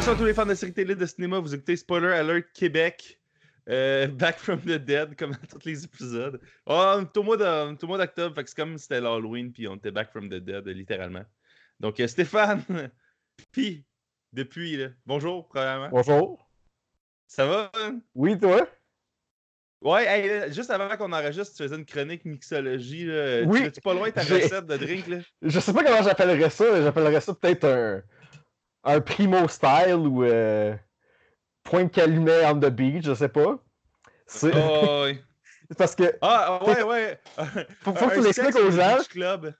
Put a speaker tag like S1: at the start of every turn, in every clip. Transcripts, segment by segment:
S1: Salutations à tous les fans de série télé de cinéma. Vous écoutez Spoiler Alert Québec. Euh, Back from the Dead, comme dans tous les épisodes. Oh, tout le mois d'octobre, c'est comme si c'était l'Halloween, puis on était Back from the Dead, littéralement. Donc, euh, Stéphane, puis, depuis, là, bonjour, premièrement.
S2: Bonjour.
S1: Ça va? hein?
S2: Oui, toi?
S1: Ouais, hey, juste avant qu'on enregistre, tu faisais une chronique mixologie. Là.
S2: Oui,
S1: Tu pas loin de ta recette de drink? Là?
S2: Je sais pas comment j'appellerais ça. mais J'appellerais ça peut-être un, un primo style ou euh, point de calumet on the beach, je sais pas. C'est
S1: Oh,
S2: parce que
S1: Ah, ouais, ouais.
S2: faut, faut que tu l'expliques aux
S1: au
S2: gens.
S1: club.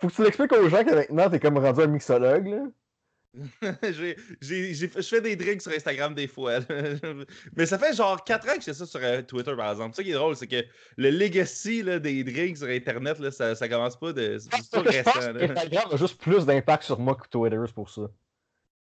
S2: Faut que tu l'expliques aux gens que maintenant t'es comme rendu un mixologue. Là.
S1: J'ai- j'ai- j'ai je fais des drinks sur Instagram des fois. Mais ça fait genre 4 ans que je fais ça sur euh, Twitter, par exemple. Ça qui est drôle, c'est que le legacy là, des drinks sur Internet, là, ça, ça commence pas de. C'est récent.
S2: Instagram a juste plus d'impact sur moi que Twitter, c'est pour ça.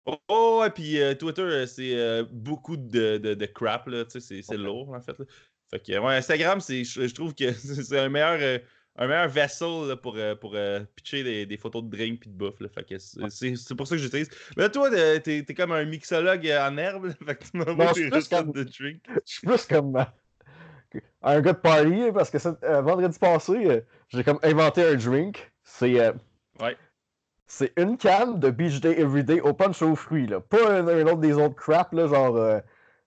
S1: Oh, oh, ouais, puis euh, Twitter, euh, c'est euh, beaucoup de, de, de crap, là. C'est- c'est lourd, en fait. là. Fait que, ouais, Instagram, c'est, je, je trouve que c'est un meilleur. euh, un meilleur vessel là, pour, euh, pour euh, pitcher des, des photos de drink puis de bouffe. Là. Fait que c'est, c'est- pour ça que j'utilise. Mais là, toi, t'es, t'es comme un mixologue euh, en herbe. là. Fait que tu
S2: comme-
S1: de drink.
S2: Je suis plus comme un gars de party parce que euh, vendredi passé, j'ai comme inventé un drink. C'est euh,
S1: Ouais.
S2: c'est une canne de Beach Day Everyday au punch aux fruits. Là. Pas un, un autre des autres crap, là, genre euh,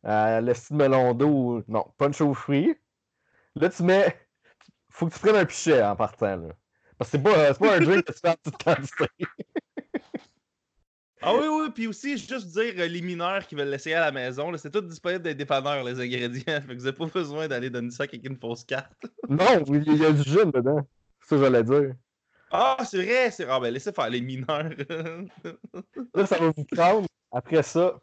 S2: euh, le style melon d'eau. Non, punch aux fruits. Là, tu mets. Faut que tu prennes un pichet en partant. Là. Parce que c'est pas, euh, pas un drink que tu fais en petite quantité.
S1: Ah oui, oui, puis aussi, juste dire euh, les mineurs qui veulent l'essayer à la maison, c'est tout disponible des dépanneurs, les ingrédients. Fait que vous n'avez pas besoin d'aller donner ça avec une fausse carte.
S2: Non, il y a du gin dedans. C'est ça que j'allais dire.
S1: Ah, c'est vrai, c'est ah, ben laissez faire les mineurs.
S2: Là, ça va vous prendre, après ça,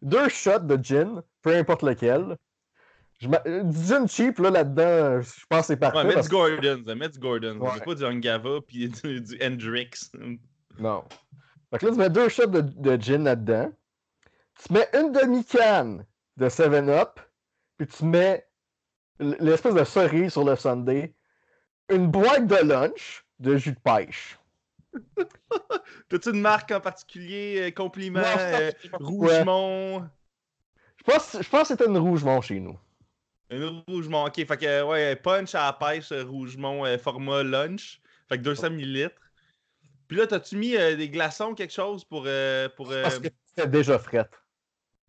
S2: deux shots de gin, peu importe lequel. Je euh, gin cheap, là, là-dedans, je pense que c'est parfait.
S1: Ouais, mets
S2: parce
S1: du Gordon, mets du Gordon.
S2: Ouais.
S1: Pas du Angava puis du, du Hendrix.
S2: Non. Fait que là, tu mets deux shots de, de gin là-dedans. Tu mets une demi-canne de 7-Up, puis tu mets l'espèce de cerise sur le sundae, une boîte de lunch de jus de pêche.
S1: T'as-tu une marque en particulier, euh, compliment,
S2: Non,
S1: euh,
S2: je pourquoi.
S1: Rougemont?
S2: Je pense, je pense que c'était une Rougemont chez nous.
S1: Une Rougemont, ok. Fait que, ouais, punch à la pêche, euh, Rougemont, euh, format lunch. Fait que 200 ml. Puis là, t'as-tu mis euh, des glaçons, quelque chose pour. euh, pour euh,
S2: Parce que c'était déjà fret.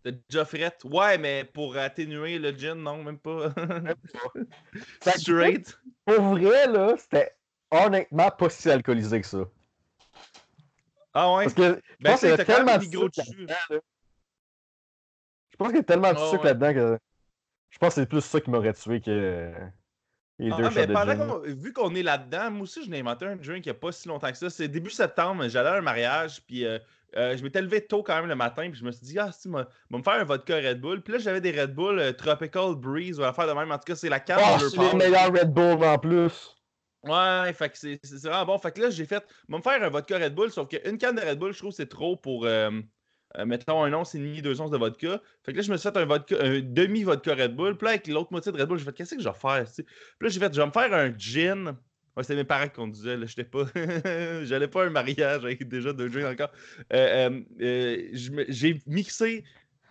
S1: t'as déjà frette? Ouais, mais pour atténuer le gin, non, même pas. Straight.
S2: Pour vrai, là, c'était honnêtement pas si alcoolisé que ça.
S1: Ah ouais?
S2: Parce que je
S1: Ben,
S2: pense qu'il y
S1: c'est
S2: a tellement de sucre là-dedans. Je pense qu'il y a tellement de
S1: Ah
S2: sucre là-dedans que je pense que c'est plus ça qui m'aurait tué que euh, les deux
S1: Ah,
S2: shots
S1: mais
S2: de
S1: pendant qu'on- vu qu'on est là-dedans, moi aussi, je n'ai inventé un drink il n'y a pas si longtemps que ça. C'est début septembre, j'allais à un mariage, puis euh, euh, je m'étais levé tôt quand même le matin, puis je me suis dit, ah, si, moi, va me faire un vodka Red Bull. Puis là, j'avais des Red Bull euh, Tropical Breeze ou affaire de même. En tout cas, c'est la canne
S2: Oh,
S1: Bleu
S2: c'est les meilleurs Red Bull en plus.
S1: Ouais, fait que c'est vraiment bon. Fait que là, j'ai fait, va me faire un vodka Red Bull, sauf qu'une canne de Red Bull, je trouve c'est trop pour, euh, mettons, un once et demi, deux onces de vodka. Fait que là, je me suis fait un, vodka, un demi-vodka Red Bull. Puis là, avec l'autre moitié de Red Bull, j'ai fait, qu'est-ce que je vais faire? Puis là, j'ai fait, je vais me faire un gin. Ouais, c'était mes parents qui conduisaient, là. J'étais pas. J'allais pas à un mariage avec déjà deux gins encore. Euh, euh, euh, j'ai mixé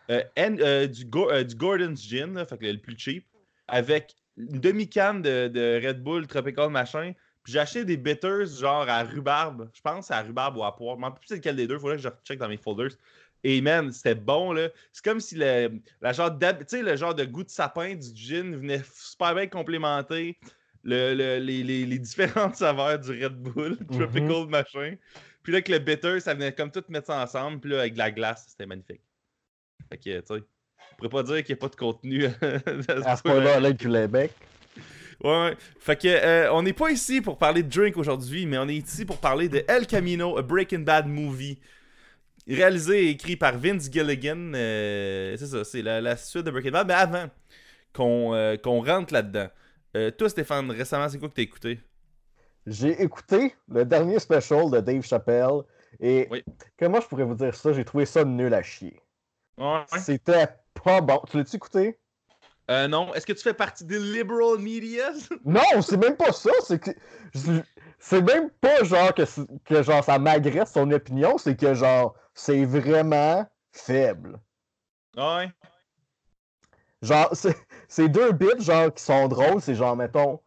S1: du, Go- du Gordon's Gin, fait que le, plus cheap, avec une demi-canne de, Red Bull Tropical machin. Puis j'ai acheté des bitters genre à rhubarbe. Je pense à rhubarbe ou à poire. Je rappelle plus c'est lequel des deux. Faudrait que je recheck dans mes folders. Et man, c'était bon là. C'est comme si le, la genre tu le genre de goût de sapin du gin venait super bien complémenter le, le- les, les- les différentes saveurs du Red Bull, Tropical machin. Puis là, avec le bitter, ça venait comme tout mettre ça ensemble. Puis là, avec de la glace, c'était magnifique. Fait que, tu sais, on pourrait pas dire qu'il n'y a pas de contenu à
S2: À ce point-là, là, du Québec.
S1: Ouais, ouais. Fait que, euh, on n'est pas ici pour parler de drink aujourd'hui, mais on est ici pour parler de El Camino, a Breaking Bad movie. Réalisé et écrit par Vince Gilligan. euh, c'est ça, c'est la, la suite de Breaking Bad. Mais avant qu'on euh, rentre là-dedans, euh, toi, Stéphane, récemment, c'est quoi que t'as écouté?
S2: J'ai écouté le dernier special de Dave Chappelle et
S1: Oui.
S2: comment je pourrais vous dire ça? J'ai trouvé ça nul à chier.
S1: Ouais.
S2: C'était pas bon. Tu l'as-tu écouté?
S1: Euh, non, est-ce que tu fais partie des liberal media?
S2: Non, c'est même pas ça. C'est que c'est même pas genre que, que genre ça m'agresse son opinion. C'est que genre c'est vraiment faible.
S1: Ouais.
S2: Genre, c'est deux bits, genre, qui sont drôles. C'est genre, mettons,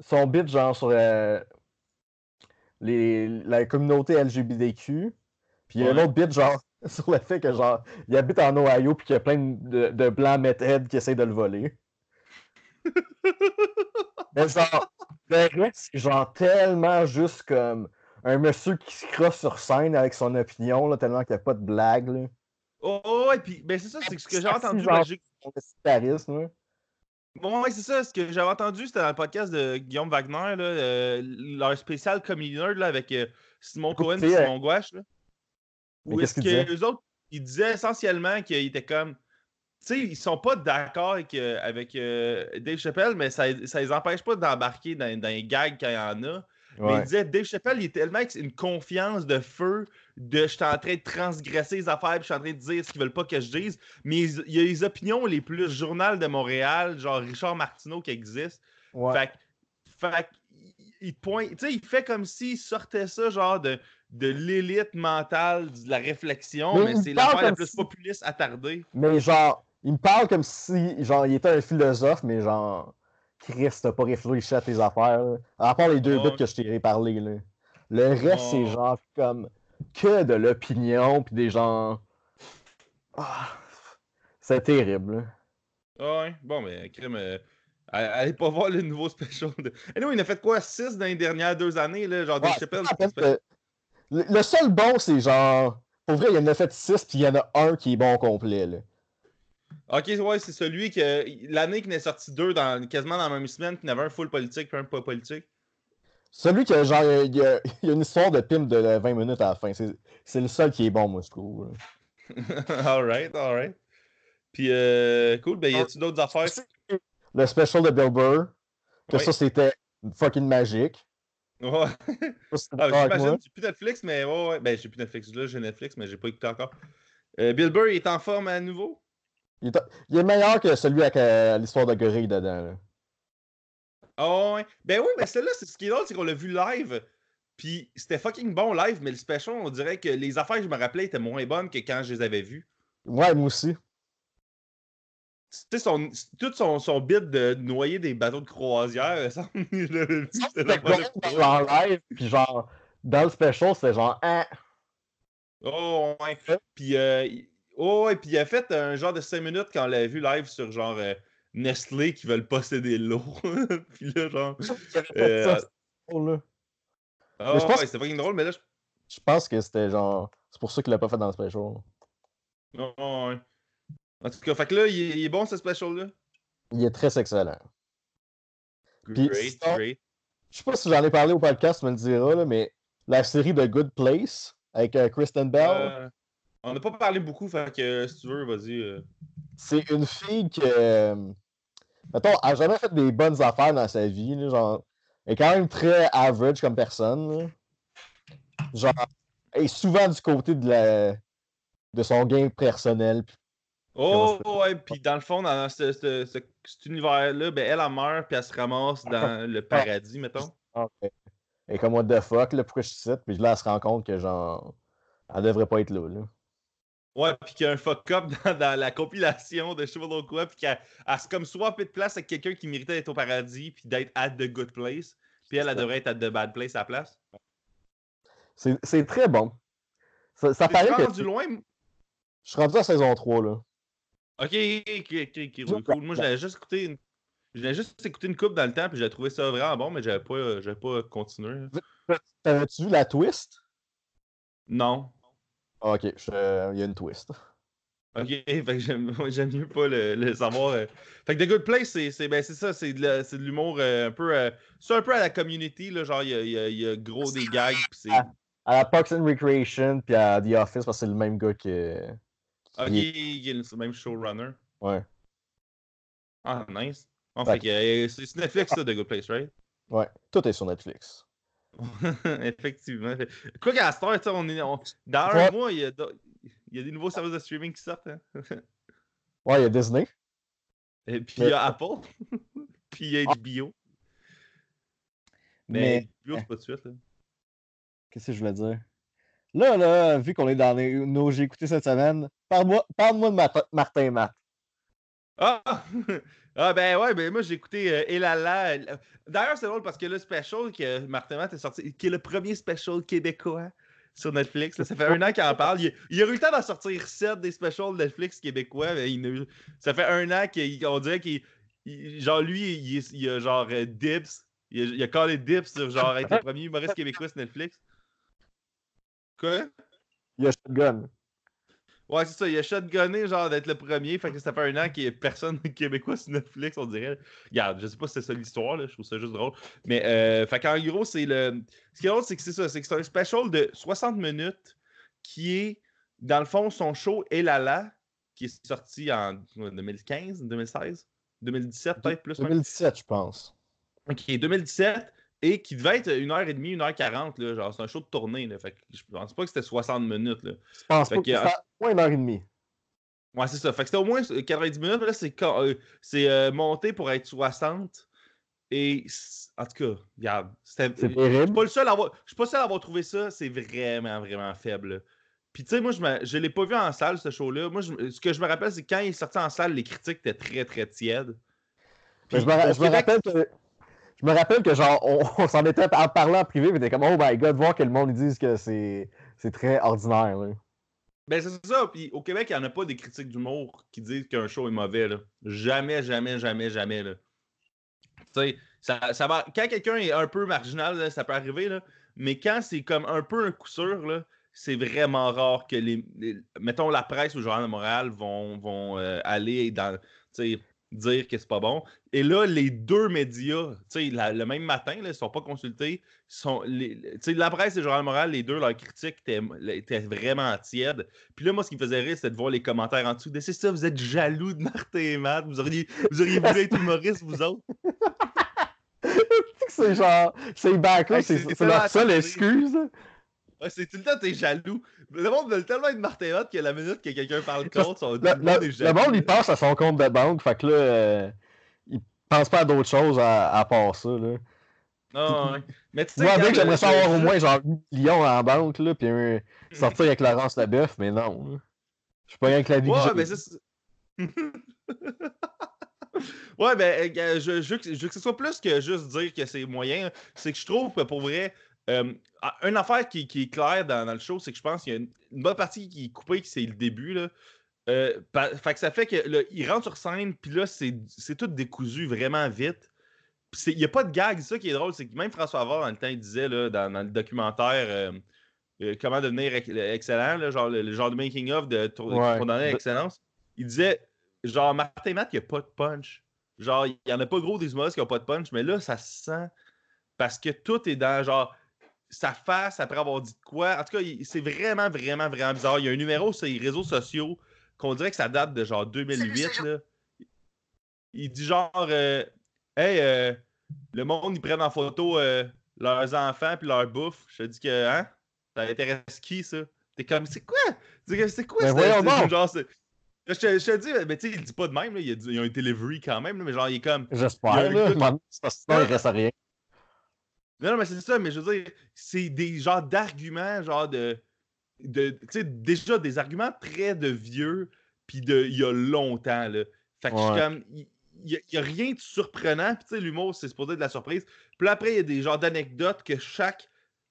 S2: son bit, genre, sur euh, les, la communauté LGBTQ. Puis il y a un
S1: Ouais.
S2: autre bit, genre, sur le fait que, genre, il habite en Ohio, puis qu'il y a plein de, de blancs methead qui essayent de le voler. Mais genre, le reste, c'est genre tellement juste comme un monsieur qui se crosse sur scène avec son opinion, là, tellement qu'il n'y a pas de blague, là.
S1: Oh, oh, ouais, puis ben, c'est ça, c'est ce que j'ai entendu.
S2: genre.
S1: ben. Bon, ouais, c'est ça. Ce que j'avais entendu, c'était dans le podcast de Guillaume Wagner, là, euh, leur spécial Comedy Nerd là, avec euh, Simon Cohen et Simon Gouache. Là,
S2: Qu'est-ce
S1: est-ce
S2: qu'il
S1: que eux autres, ils disaient essentiellement qu'ils étaient comme. Tu sais, ils sont pas d'accord avec, euh, avec euh, Dave Chappelle, mais ça, ça les empêche pas d'embarquer dans, dans les gags quand il y en a. Mais il disait, Dave Chappelle, il est tellement une confiance de feu de je suis en train de transgresser les affaires, puis je suis en train de dire ce qu'ils veulent pas que je dise. Mais il y a les opinions les plus journal de Montréal, genre Richard Martineau qui existe.
S2: Ouais.
S1: Fait, que- fait il pointe, tu sais, il fait comme s'il sortait ça genre de, de l'élite mentale de la réflexion,
S2: Mais
S1: c'est l'affaire la plus
S2: si-
S1: populiste attardée.
S2: Mais genre, il me parle comme si, genre, il était un philosophe, mais genre, Chris, t'as pas réfléchi à tes affaires, là. À part les deux bits que je t'ai parlé, là. Le reste, c'est genre comme que de l'opinion, puis des gens. Ah, c'est terrible, là.
S1: Ah Ouais, bon, mais crème. euh, allez pas voir le nouveau special. De... Et nous, il a fait quoi 6 dans les dernières deux années, là, genre
S2: Ouais,
S1: Dave Chappelle.
S2: Le, le seul bon, c'est genre. Pour vrai, il y en a fait six, puis il y en a un qui est bon au complet, là.
S1: Ok, ouais, c'est celui que l'année qui en est sorti deux dans, quasiment dans la même semaine, qui n'avait un full politique puis un pas politique.
S2: Celui qui a genre. Il y a, il y a une histoire de pimp de 20 minutes à la fin. C'est le seul qui est bon, moi, je trouve.
S1: alright, alright. Puis, euh, cool, ben y a-tu d'autres affaires?
S2: Le special de Bill Burr, que ça, c'était fucking magique.
S1: Ouais. Ah, j'imagine, j'ai plus Netflix, mais ouais, ouais. Ben, j'ai plus Netflix là, j'ai Netflix, mais j'ai pas écouté encore. Euh, Bill Burr il est en forme à nouveau?
S2: Il est, il est meilleur que celui avec euh, l'histoire de gorille dedans. là.
S1: Ah ouais. Ben oui, mais celle-là, c'est ce qui est drôle, c'est qu'on l'a vu live. Puis c'était fucking bon live, mais le special, on dirait que les affaires que je me rappelais étaient moins bonnes que quand je les avais vues.
S2: Ouais, moi aussi.
S1: Son, tout son, son bit de noyer des bateaux de croisière, ça, je
S2: C'était en live, puis genre, dans le special, c'était genre, ah,
S1: Oh, ouais. Puis, euh, il- oh, ouais, puis il a fait un genre de 5 minutes quand on l'a vu live sur genre euh, Nestlé qui veulent posséder l'eau. puis là, genre. Euh,
S2: ça, c'est drôle, là. Mais je pense-
S1: ouais, c'était fucking drôle, mais là, je.
S2: Je pense que c'était genre. C'est pour ça qu'il l'a pas fait dans le special.
S1: Oh, ouais. En tout cas, fait que là, il est, il est bon ce special-là?
S2: Il est très excellent. Puis,
S1: Great, great.
S2: Je sais pas si j'en ai parlé au podcast, tu me le diras, là, mais la série de Good Place avec euh, Kristen Bell,
S1: Euh, on n'a pas parlé beaucoup, fait que euh, si tu veux, vas-y. euh.
S2: c'est une fille qui. mettons, elle a jamais fait des bonnes affaires dans sa vie. là, genre, elle est quand même très average comme personne. là. Genre, elle est souvent du côté de, la, de son gain personnel. puis
S1: Oh, ouais, puis dans le fond, dans ce, ce- ce- cet univers-là, ben, elle, elle meurt, puis elle se ramasse dans le paradis, mettons.
S2: Ah, Elle est comme what the fuck, là, pourquoi je suis ici? Puis là, elle se rend compte que genre. Elle devrait pas être là. là.
S1: Ouais, puis qu'il y a un fuck-up dans, dans la compilation de trop quoi, puis qu'elle elle se comme swapé de place avec quelqu'un qui méritait d'être au paradis, puis d'être at the good place, puis elle, elle devrait être at the bad place à la place.
S2: C'est très bon. Ça, paraît que.
S1: rendu loin?
S2: Je suis rendu à saison 3, là.
S1: Ok, ok, ok, ok, cool, cool. Moi, j'avais juste écouté une... J'avais juste écouté une coupe dans le temps, puis j'avais trouvé ça vraiment bon, mais j'avais pas, euh, j'avais pas continué.
S2: T'avais-tu vu la twist?
S1: Non.
S2: Ah, ok, je- il y a une twist.
S1: Ok, fait que j'aime mieux pas le, le savoir. euh. Fait que The Good Place, c'est ben, ça, c'est de l'humour euh, un peu. euh, c'est un peu à la community, là, genre il y a, y a- y a gros des gags, pis.
S2: À la Parks and Recreation, puis à The Office, parce que c'est le même gars que.
S1: Ok,
S2: il est-
S1: il est le même showrunner.
S2: Ouais,
S1: Ah, nice.
S2: Ouais.
S1: fait que c'est Netflix, ça, The Good Place, right?
S2: ouais. Tout est sur Netflix.
S1: Effectivement. Quoi qu'à sais, on est. on- Dans un
S2: Ouais.
S1: mois, il y, a, il y a des nouveaux services de streaming qui sortent. Hein?
S2: Ouais, il y a Disney.
S1: Et puis il y a Apple. puis il y a HBO. Mais, HBO, c'est pas de suite.
S2: Qu'est-ce que je voulais dire? Là, là, vu qu'on est dans les- nos j'ai écouté cette semaine, Parle-moi parle de Martin Matt.
S1: Ah! ah, ben ouais, ben moi j'ai écouté euh, Elala. D'ailleurs, c'est drôle parce que le special que Martin Matt est sorti, qui est le premier special québécois sur Netflix. ça fait un an qu'il en parle. Il, a eu le temps d'en sortir 7 des specials Netflix québécois. Mais il, ça fait un an qu'on dirait qu'il. Genre, lui, il, a genre euh, Dips. Il a, a les Dips sur genre être le premier humoriste québécois sur Netflix. Quoi?
S2: Il a Shotgun.
S1: Ouais, c'est ça. Il a shotgunné, genre, d'être le premier. Fait que ça fait un an qu'il n'y a personne québécois sur Netflix, on dirait. Regarde, je sais pas si c'est ça l'histoire, là. Je trouve ça juste drôle. Mais, euh, fait qu'en gros, c'est le. Ce qui est drôle, c'est que c'est ça. C'est que c'est un special de 60 minutes qui est, dans le fond, son show Et la qui est sorti en 2015, 2016, 2017, peut-être plus.
S2: 2017, je pense.
S1: Ok, 2017 et qui devait être 1h30, 1h40. Là, genre, c'est un show de tournée. Là, fait que je pense pas que c'était 60 minutes. Là.
S2: Je pense pas que, c'était au moins 1h30.
S1: Ouais, c'est ça. Fait que c'était au moins 90 minutes. Là, c'est, euh, euh, monté pour être 60. Et en tout cas, regarde. C'était, c'est Je suis pas le seul à avoir, je suis pas seul à avoir trouvé ça. C'est vraiment, vraiment faible. Puis, tu sais, moi, je ne l'ai pas vu en salle, ce show-là. Moi, ce que je me rappelle, c'est quand il est sorti en salle, les critiques étaient très, très tièdes.
S2: je me, rappelle que je me rappelle que genre, on, s'en était en parlant en privé, mais t'es comme oh my god, voir que le monde dise que c'est, très ordinaire. Là.
S1: Ben c'est ça, puis au Québec, il n'y en a pas des critiques d'humour qui disent qu'un show est mauvais. Là. Jamais, jamais, jamais, jamais. Là. Tu sais, ça, ça va... quand quelqu'un est un peu marginal, ça peut arriver, là, mais quand c'est comme un peu un coup sûr, là, c'est vraiment rare que les, Mettons, la presse ou le Journal de Montréal vont, vont euh, aller dans dire que c'est pas bon. Et là, les deux médias, le même matin, ils ne sont pas consultés. Sont, la presse et le Journal Moral, les deux, leurs critiques étaient, vraiment tièdes. Puis là, moi, ce qui me faisait rire, c'était de voir les commentaires en dessous. C'est ça, vous êtes jaloux de Martin et Matt. Vous auriez, vous auriez voulu être humoriste, vous autres.
S2: c'est genre, c'est back c'est leur seule excuse.
S1: Ouais, c'est tout le temps, t'es jaloux. Le monde veut tellement être Martin Hot que la minute que quelqu'un parle contre, son le, le,
S2: le, monde, il passe à son compte de banque, fait que là, euh, il pense pas à d'autres choses à, à, part ça, là.
S1: Non, ouais. Mais
S2: Moi, avec, j'aimerais ça avoir au moins genre 8 millions en banque, là, puis un... sortir avec Laurence Leboeuf, mais non. Je suis pas rien avec la vie
S1: ouais, que j'ai. c'est... ouais, ben, euh, je, je, je, veux que ce soit plus que juste dire que c'est moyen. C'est que je trouve que pour vrai, euh, ah, une affaire qui, est claire dans, le show, c'est que je pense qu'il y a une, bonne partie qui est coupée, que c'est le début. Là. Euh, fait que ça fait qu'il rentre sur scène, puis là, c'est tout décousu vraiment vite. Il n'y a pas de gag. Ça qui est drôle, c'est que même François Havard, dans le temps, il disait là, dans, le documentaire euh, Comment devenir excellent, genre le, genre de making-of de pour donner l'excellence, il disait genre Martin Matt, il n'y a pas de punch. Genre, il n'y en a pas gros des humoristes qui n'ont pas de punch, mais là, ça se sent parce que tout est dans genre sa face après avoir dit quoi. En tout cas, c'est vraiment, vraiment, vraiment bizarre. Il y a un numéro sur les réseaux sociaux qu'on dirait que ça date de genre 2008. Là. Il dit genre euh, Hey, euh, le monde, ils prennent en photo euh, leurs enfants puis leur bouffe. Je te dis que, hein, ça intéresse qui, ça? T'es comme, c'est quoi? C'est quoi?
S2: Ben
S1: c'est genre, je te, je te dis, mais tu sais, il dit pas de même, là. Il, y a, un delivery quand même, mais genre, il est comme.
S2: J'espère, là. Sinon, il reste à rien.
S1: Non, non, mais c'est ça, mais je veux dire, c'est des genres d'arguments, genre de. de tu sais, déjà des arguments très de vieux, puis de il y a longtemps, là. Fait que je suis comme. Il n'y a, rien de surprenant, puis tu sais, l'humour, c'est supposé être de la surprise. Puis après, il y a des genres d'anecdotes que chaque.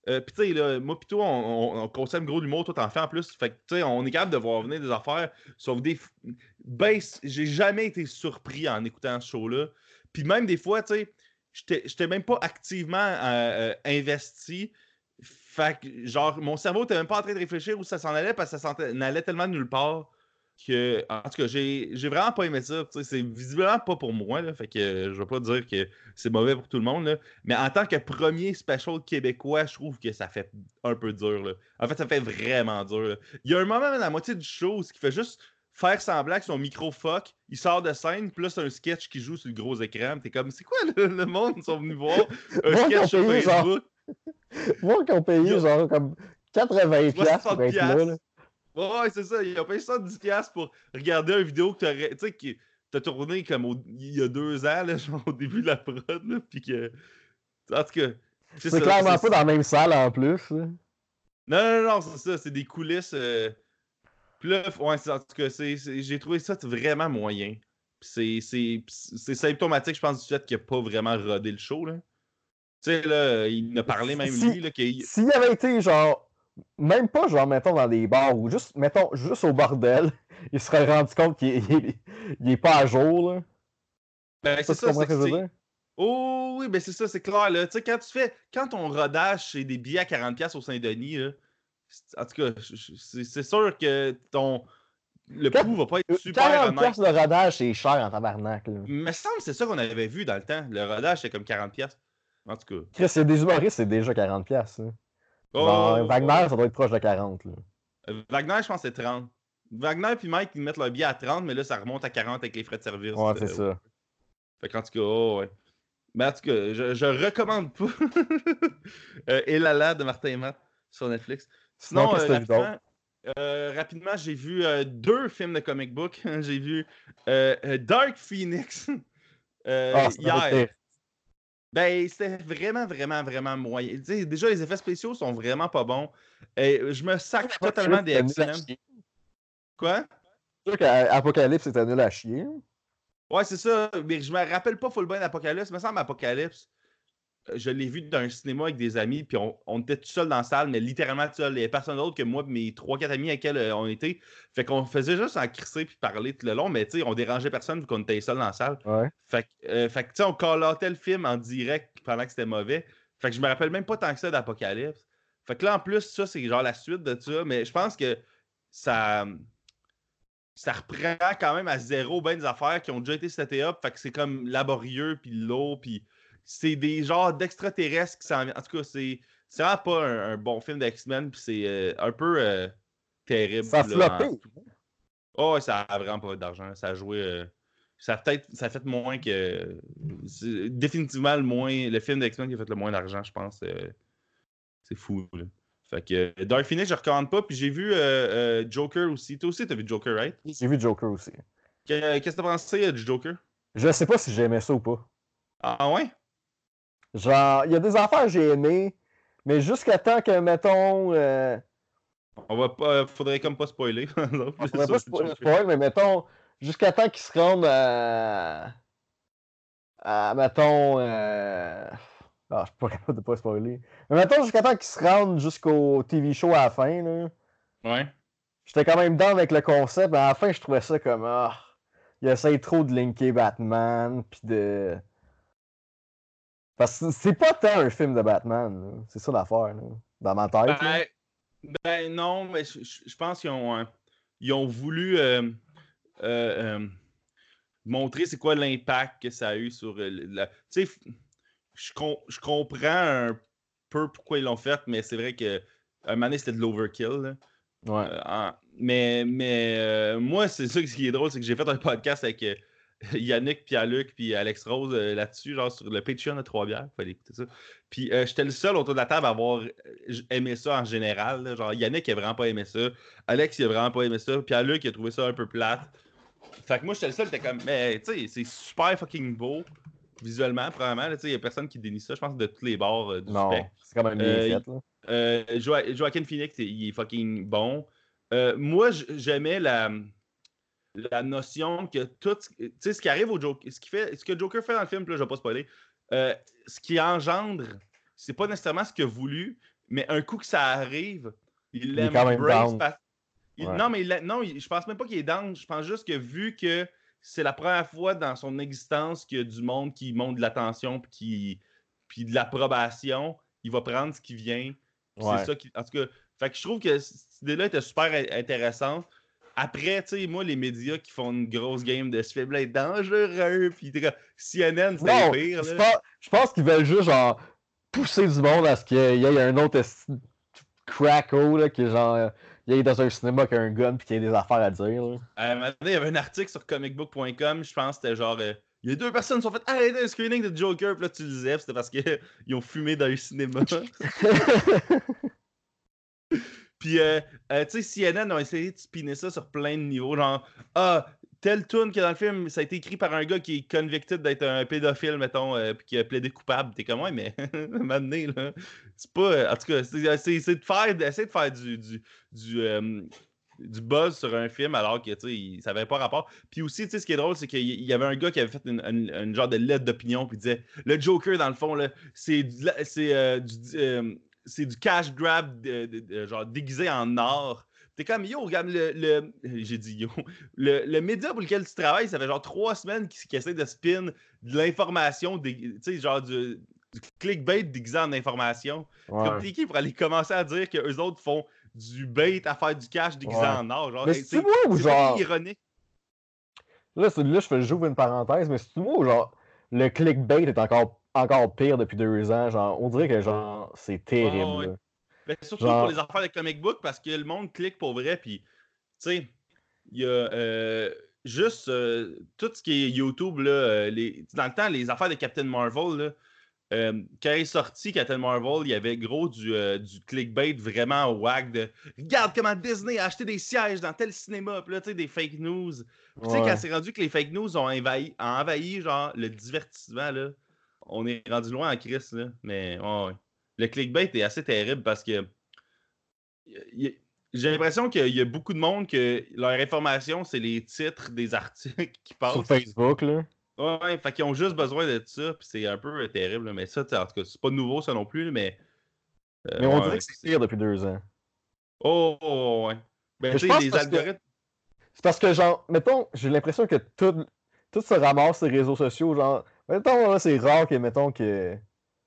S1: Euh, puis tu sais, là, moi, pis toi, on, on, consomme gros l'humour, toi, t'en fais en plus. Fait que tu sais, on est capable de voir venir des affaires, sauf des. Ben, j'ai jamais été surpris en écoutant ce show-là. Puis même des fois, tu sais j'étais même pas activement euh, euh, investi. Fait que, genre, mon cerveau n'était même pas en train de réfléchir où ça s'en allait parce que ça s'en allait tellement nulle part que, en tout cas, j'ai vraiment pas aimé ça. C'est visiblement pas pour moi. Là, fait que je vais pas dire que c'est mauvais pour tout le monde. Là, mais en tant que premier special québécois, je trouve que ça fait un peu dur. Là. En fait, ça fait vraiment dur. Il y a un moment à la moitié du show qui fait juste faire semblant que son micro fuck, il sort de scène, puis là, c'est un sketch qui joue sur le gros écran. T'es comme, c'est quoi le, monde? Ils sont venus voir un sketch sur Facebook?
S2: Moi, qui ont payé genre comme 80 piastres pour être là.
S1: Ouais, c'est ça. Ils ont payé 70 piastres pour regarder une vidéo que t'aurais, tu sais, qui t'as tourné comme il y a deux ans, là, genre au début de la prod, là, puis que... En tout cas...
S2: C'est clairement pas dans la même salle, en plus. Non,
S1: non, non, c'est ça. C'est des coulisses... Euh, Puis là, ouais, en tout cas, j'ai trouvé ça vraiment moyen. C'est- symptomatique, je pense, du fait qu'il n'a pas vraiment rodé le show. Là. Tu sais, là, il a parlé même
S2: Si-
S1: lui.
S2: S'il avait été genre, même pas genre, mettons, dans des bars ou juste, mettons, juste au bordel, il se serait rendu compte qu'il est, il est- il est pas à jour, là.
S1: Ben, c'est ça. c'est
S2: ce?
S1: Oh oui, ben c'est ça, c'est clair. Là. Tu sais, quand tu fais. Quand ton rodage, c'est des billets à 40$ au Saint-Denis, là, en tout cas, c'est c'est sûr que ton. Le prix va pas être super
S2: 40
S1: honnête.
S2: piastres de rodage, c'est cher en tabarnak, là.
S1: Me semble que c'est ça qu'on avait vu dans le temps. Le rodage, c'était comme 40$. En tout cas.
S2: Chris, a des humoristes, c'est déjà 40 piastres. hein.
S1: Oh, oh,
S2: Wagner, ça doit être proche de 40, là.
S1: Euh, Wagner, je pense que c'est 30. Wagner puis Mike, ils mettent leur billet à 30, mais là, ça remonte à 40 avec les frais de service.
S2: Ouais,
S1: Euh,
S2: c'est ça.
S1: Fait qu'en tout cas, oh, ouais. Mais en tout cas, je, je recommande pas euh, Elala de Martin et Matt sur Netflix. Sinon,
S2: d'autre?
S1: rapidement, euh, rapidement, j'ai vu euh, deux films de comic book. j'ai vu euh, Dark Phoenix
S2: Ah,
S1: hier. Ben, c'était vraiment, vraiment, vraiment moyen. Déjà, les effets spéciaux sont vraiment pas bons. Et je me sac totalement des X-Men. Quoi?
S2: C'est sûr qu'Apocalypse c'était nul à chier.
S1: Ouais, c'est ça. Mais je me rappelle pas full bien d'Apocalypse. Il me semble Apocalypse. Je l'ai vu dans un cinéma avec des amis, puis on, on était tout seul dans la salle, mais littéralement tout seul. Il n'y avait personne d'autre que moi mes 3-4 amis avec lesquels euh, on était. Fait qu'on faisait juste en crisser puis parler tout le long, mais tu sais, on dérangeait personne vu qu'on était seul dans la salle.
S2: Ouais.
S1: Fait que, euh, fait que, tu sais, on callotait le film en direct pendant que c'était mauvais. Fait que je me rappelle même pas tant que ça d'Apocalypse. Fait que là, en plus, ça, c'est genre la suite de ça, mais je pense que ça. Ça reprend quand même à zéro ben des affaires qui ont déjà été setées up. Fait que c'est comme laborieux, puis lourd, puis c'est des genres d'extraterrestres qui s'en viennent. En tout cas, c'est c'est vraiment pas un, un bon film d'X-Men, puis c'est euh, un peu euh, terrible.
S2: Ça a
S1: en-
S2: floppé.
S1: Oh, ça a vraiment pas d'argent. Ça a joué. euh, ça a peut-être. Ça a fait moins que. définitivement le moins. Le film d'X-Men qui a fait le moins d'argent, je pense. c'est fou. Là. Fait que Dark Phoenix, je recommande pas. Puis j'ai vu Joker aussi. Toi aussi, t'as vu Joker, right?
S2: J'ai vu Joker aussi.
S1: Que- Qu'est-ce que t'as pensé du Joker?
S2: Je sais pas si j'aimais ça ou pas.
S1: Ah ouais?
S2: Genre, il y a des affaires que j'ai aimées, mais jusqu'à temps que, mettons. Euh,
S1: On va pas. Faudrait comme pas spoiler.
S2: on pourrait pas spo- spoil, mais mettons, jusqu'à temps qu'ils se rendent à. à mettons. euh, Ah, je suis pas capable de pas spoiler. Mais mettons, jusqu'à temps qu'ils se rendent jusqu'au TV show à la fin, là.
S1: Ouais.
S2: J'étais quand même down avec le concept, mais à la fin, je trouvais ça comme. Ah, il essaye trop de linker Batman, puis de. Parce que c'est pas tant un film de Batman, c'est ça l'affaire, dans ma tête.
S1: Ben, ben non, mais je, pense qu'ils ont, euh, ils ont voulu euh, euh, euh, montrer c'est quoi l'impact que ça a eu sur la. Tu sais, je, com- je comprends un peu pourquoi ils l'ont fait, mais c'est vrai que un moment c'était de l'overkill.
S2: Ouais.
S1: Mais mais moi, c'est ça ce qui est drôle, c'est que j'ai fait un podcast avec Yannick, Pierre-Luc, puis Alex Rose euh, là-dessus, genre sur le Patreon de Trois Bières. Fallait écouter ça. Puis euh, j'étais le seul autour de la table à avoir euh, aimé ça en général. là. Genre Yannick, il a vraiment pas aimé ça. Alex, il a vraiment pas aimé ça. Pierre-Luc, il a trouvé ça un peu plate. Fait que moi, j'étais le seul, j'étais comme, mais tu sais, c'est super fucking beau visuellement, probablement. là, Tu sais, il y a personne qui dénie ça, je pense, de tous les bords euh, du
S2: Non, c'est quand même bien fait. Là.
S1: Jo- Joaquin Phoenix, il est fucking bon. Moi, j'aimais la, la notion que tout. Tu sais, ce qui arrive au Joker, ce, qui fait, ce que Joker fait dans le film, là, je vais pas spoiler, euh, ce qui engendre, c'est pas nécessairement ce qu'il a voulu, mais un coup que ça arrive, il parce- il-
S2: Ouais.
S1: Non, mais il non, il- je pense même pas qu'il est down. Je pense juste que vu que c'est la première fois dans son existence qu'il y a du monde qui montre de l'attention puis qui puis de l'approbation, il va prendre ce qui vient.
S2: Ouais.
S1: C'est ça qui. En tout cas, fait que je trouve que cette idée-là était super in- intéressante. Après, tu sais, moi, les médias qui font une grosse game de ce film-là est dangereux. Puis CNN, c'est pire.
S2: je pense, qu'ils veulent juste genre pousser du monde à ce qu'il y ait un autre cracko là, qui genre il est dans un cinéma qui a un gun puis qui a des affaires à dire. Là.
S1: Donné, il y avait un article sur comicbook.com, je pense que c'était genre. euh, il y a deux personnes qui sont faites arrêter un screening de Joker, puis là tu le disais, c'était parce qu'ils ont fumé dans le cinéma. Puis, euh, euh, tu sais, CNN ont essayé de spinner ça sur plein de niveaux. Genre, ah, tel tune qui est dans le film, ça a été écrit par un gars qui est convicted d'être un pédophile, mettons, euh, puis qui a plaidé coupable. T'es comme, ouais, mais, donné, là, c'est pas. euh, en tout cas, c'est c'est de faire, d'essayer de faire du. du, du euh, buzz sur un film alors que tu sais, ça n'avait pas rapport. Puis aussi, tu sais, ce qui est drôle, c'est qu'il y avait un gars qui avait fait une, genre de lettre d'opinion puis disait le Joker, dans le fond, c'est c'est euh, du, euh, c'est du cash grab genre déguisé en or. T'es comme yo, regarde le. J'ai dit yo. Le, média pour lequel tu travailles, ça fait genre trois semaines qu'ils essaient de spin de l'information, tu sais, genre du, clickbait déguisé en information. T'es qui pour aller commencer à dire qu'eux autres font du bait à faire du cash déguisé en or. Genre,
S2: c'est moi ou genre? ironique. Là, là, je fais j'ouvre une parenthèse, mais c'est moi ou genre le clickbait est encore, encore pire depuis deux ans. Genre, on dirait que genre c'est terrible.
S1: Ben, surtout pour les affaires de comic book parce que le monde clique pour vrai. Puis, tu sais, il y a euh, juste euh, tout ce qui est YouTube. Là, euh, les, dans le temps, les affaires de Captain Marvel, là, quand il est sorti Captain Marvel, il y avait gros du, du clickbait vraiment wag de Regarde comment Disney a acheté des sièges dans tel cinéma, puis là, tu sais, des fake news. tu sais, quand c'est rendu que les fake news ont envahi, envahi genre, le divertissement, là, on est rendu loin en crise, là. Mais, ouais le clickbait est assez terrible parce que j'ai l'impression qu'il y a beaucoup de monde que leur information, c'est les titres des articles qui passent.
S2: Sur Facebook, là.
S1: Ouais, fait qu'ils ont juste besoin de ça, puis c'est un peu terrible. Mais ça, en tout cas, c'est pas nouveau, ça non plus, mais.
S2: Euh, mais on dirait que c'est pire depuis deux ans.
S1: Oh, oh ouais. Ben, tu sais, les algorithmes.
S2: C'est parce que, genre, mettons, j'ai l'impression que tout, tout se ramasse sur les réseaux sociaux. Genre, mettons, là, c'est rare que, mettons, que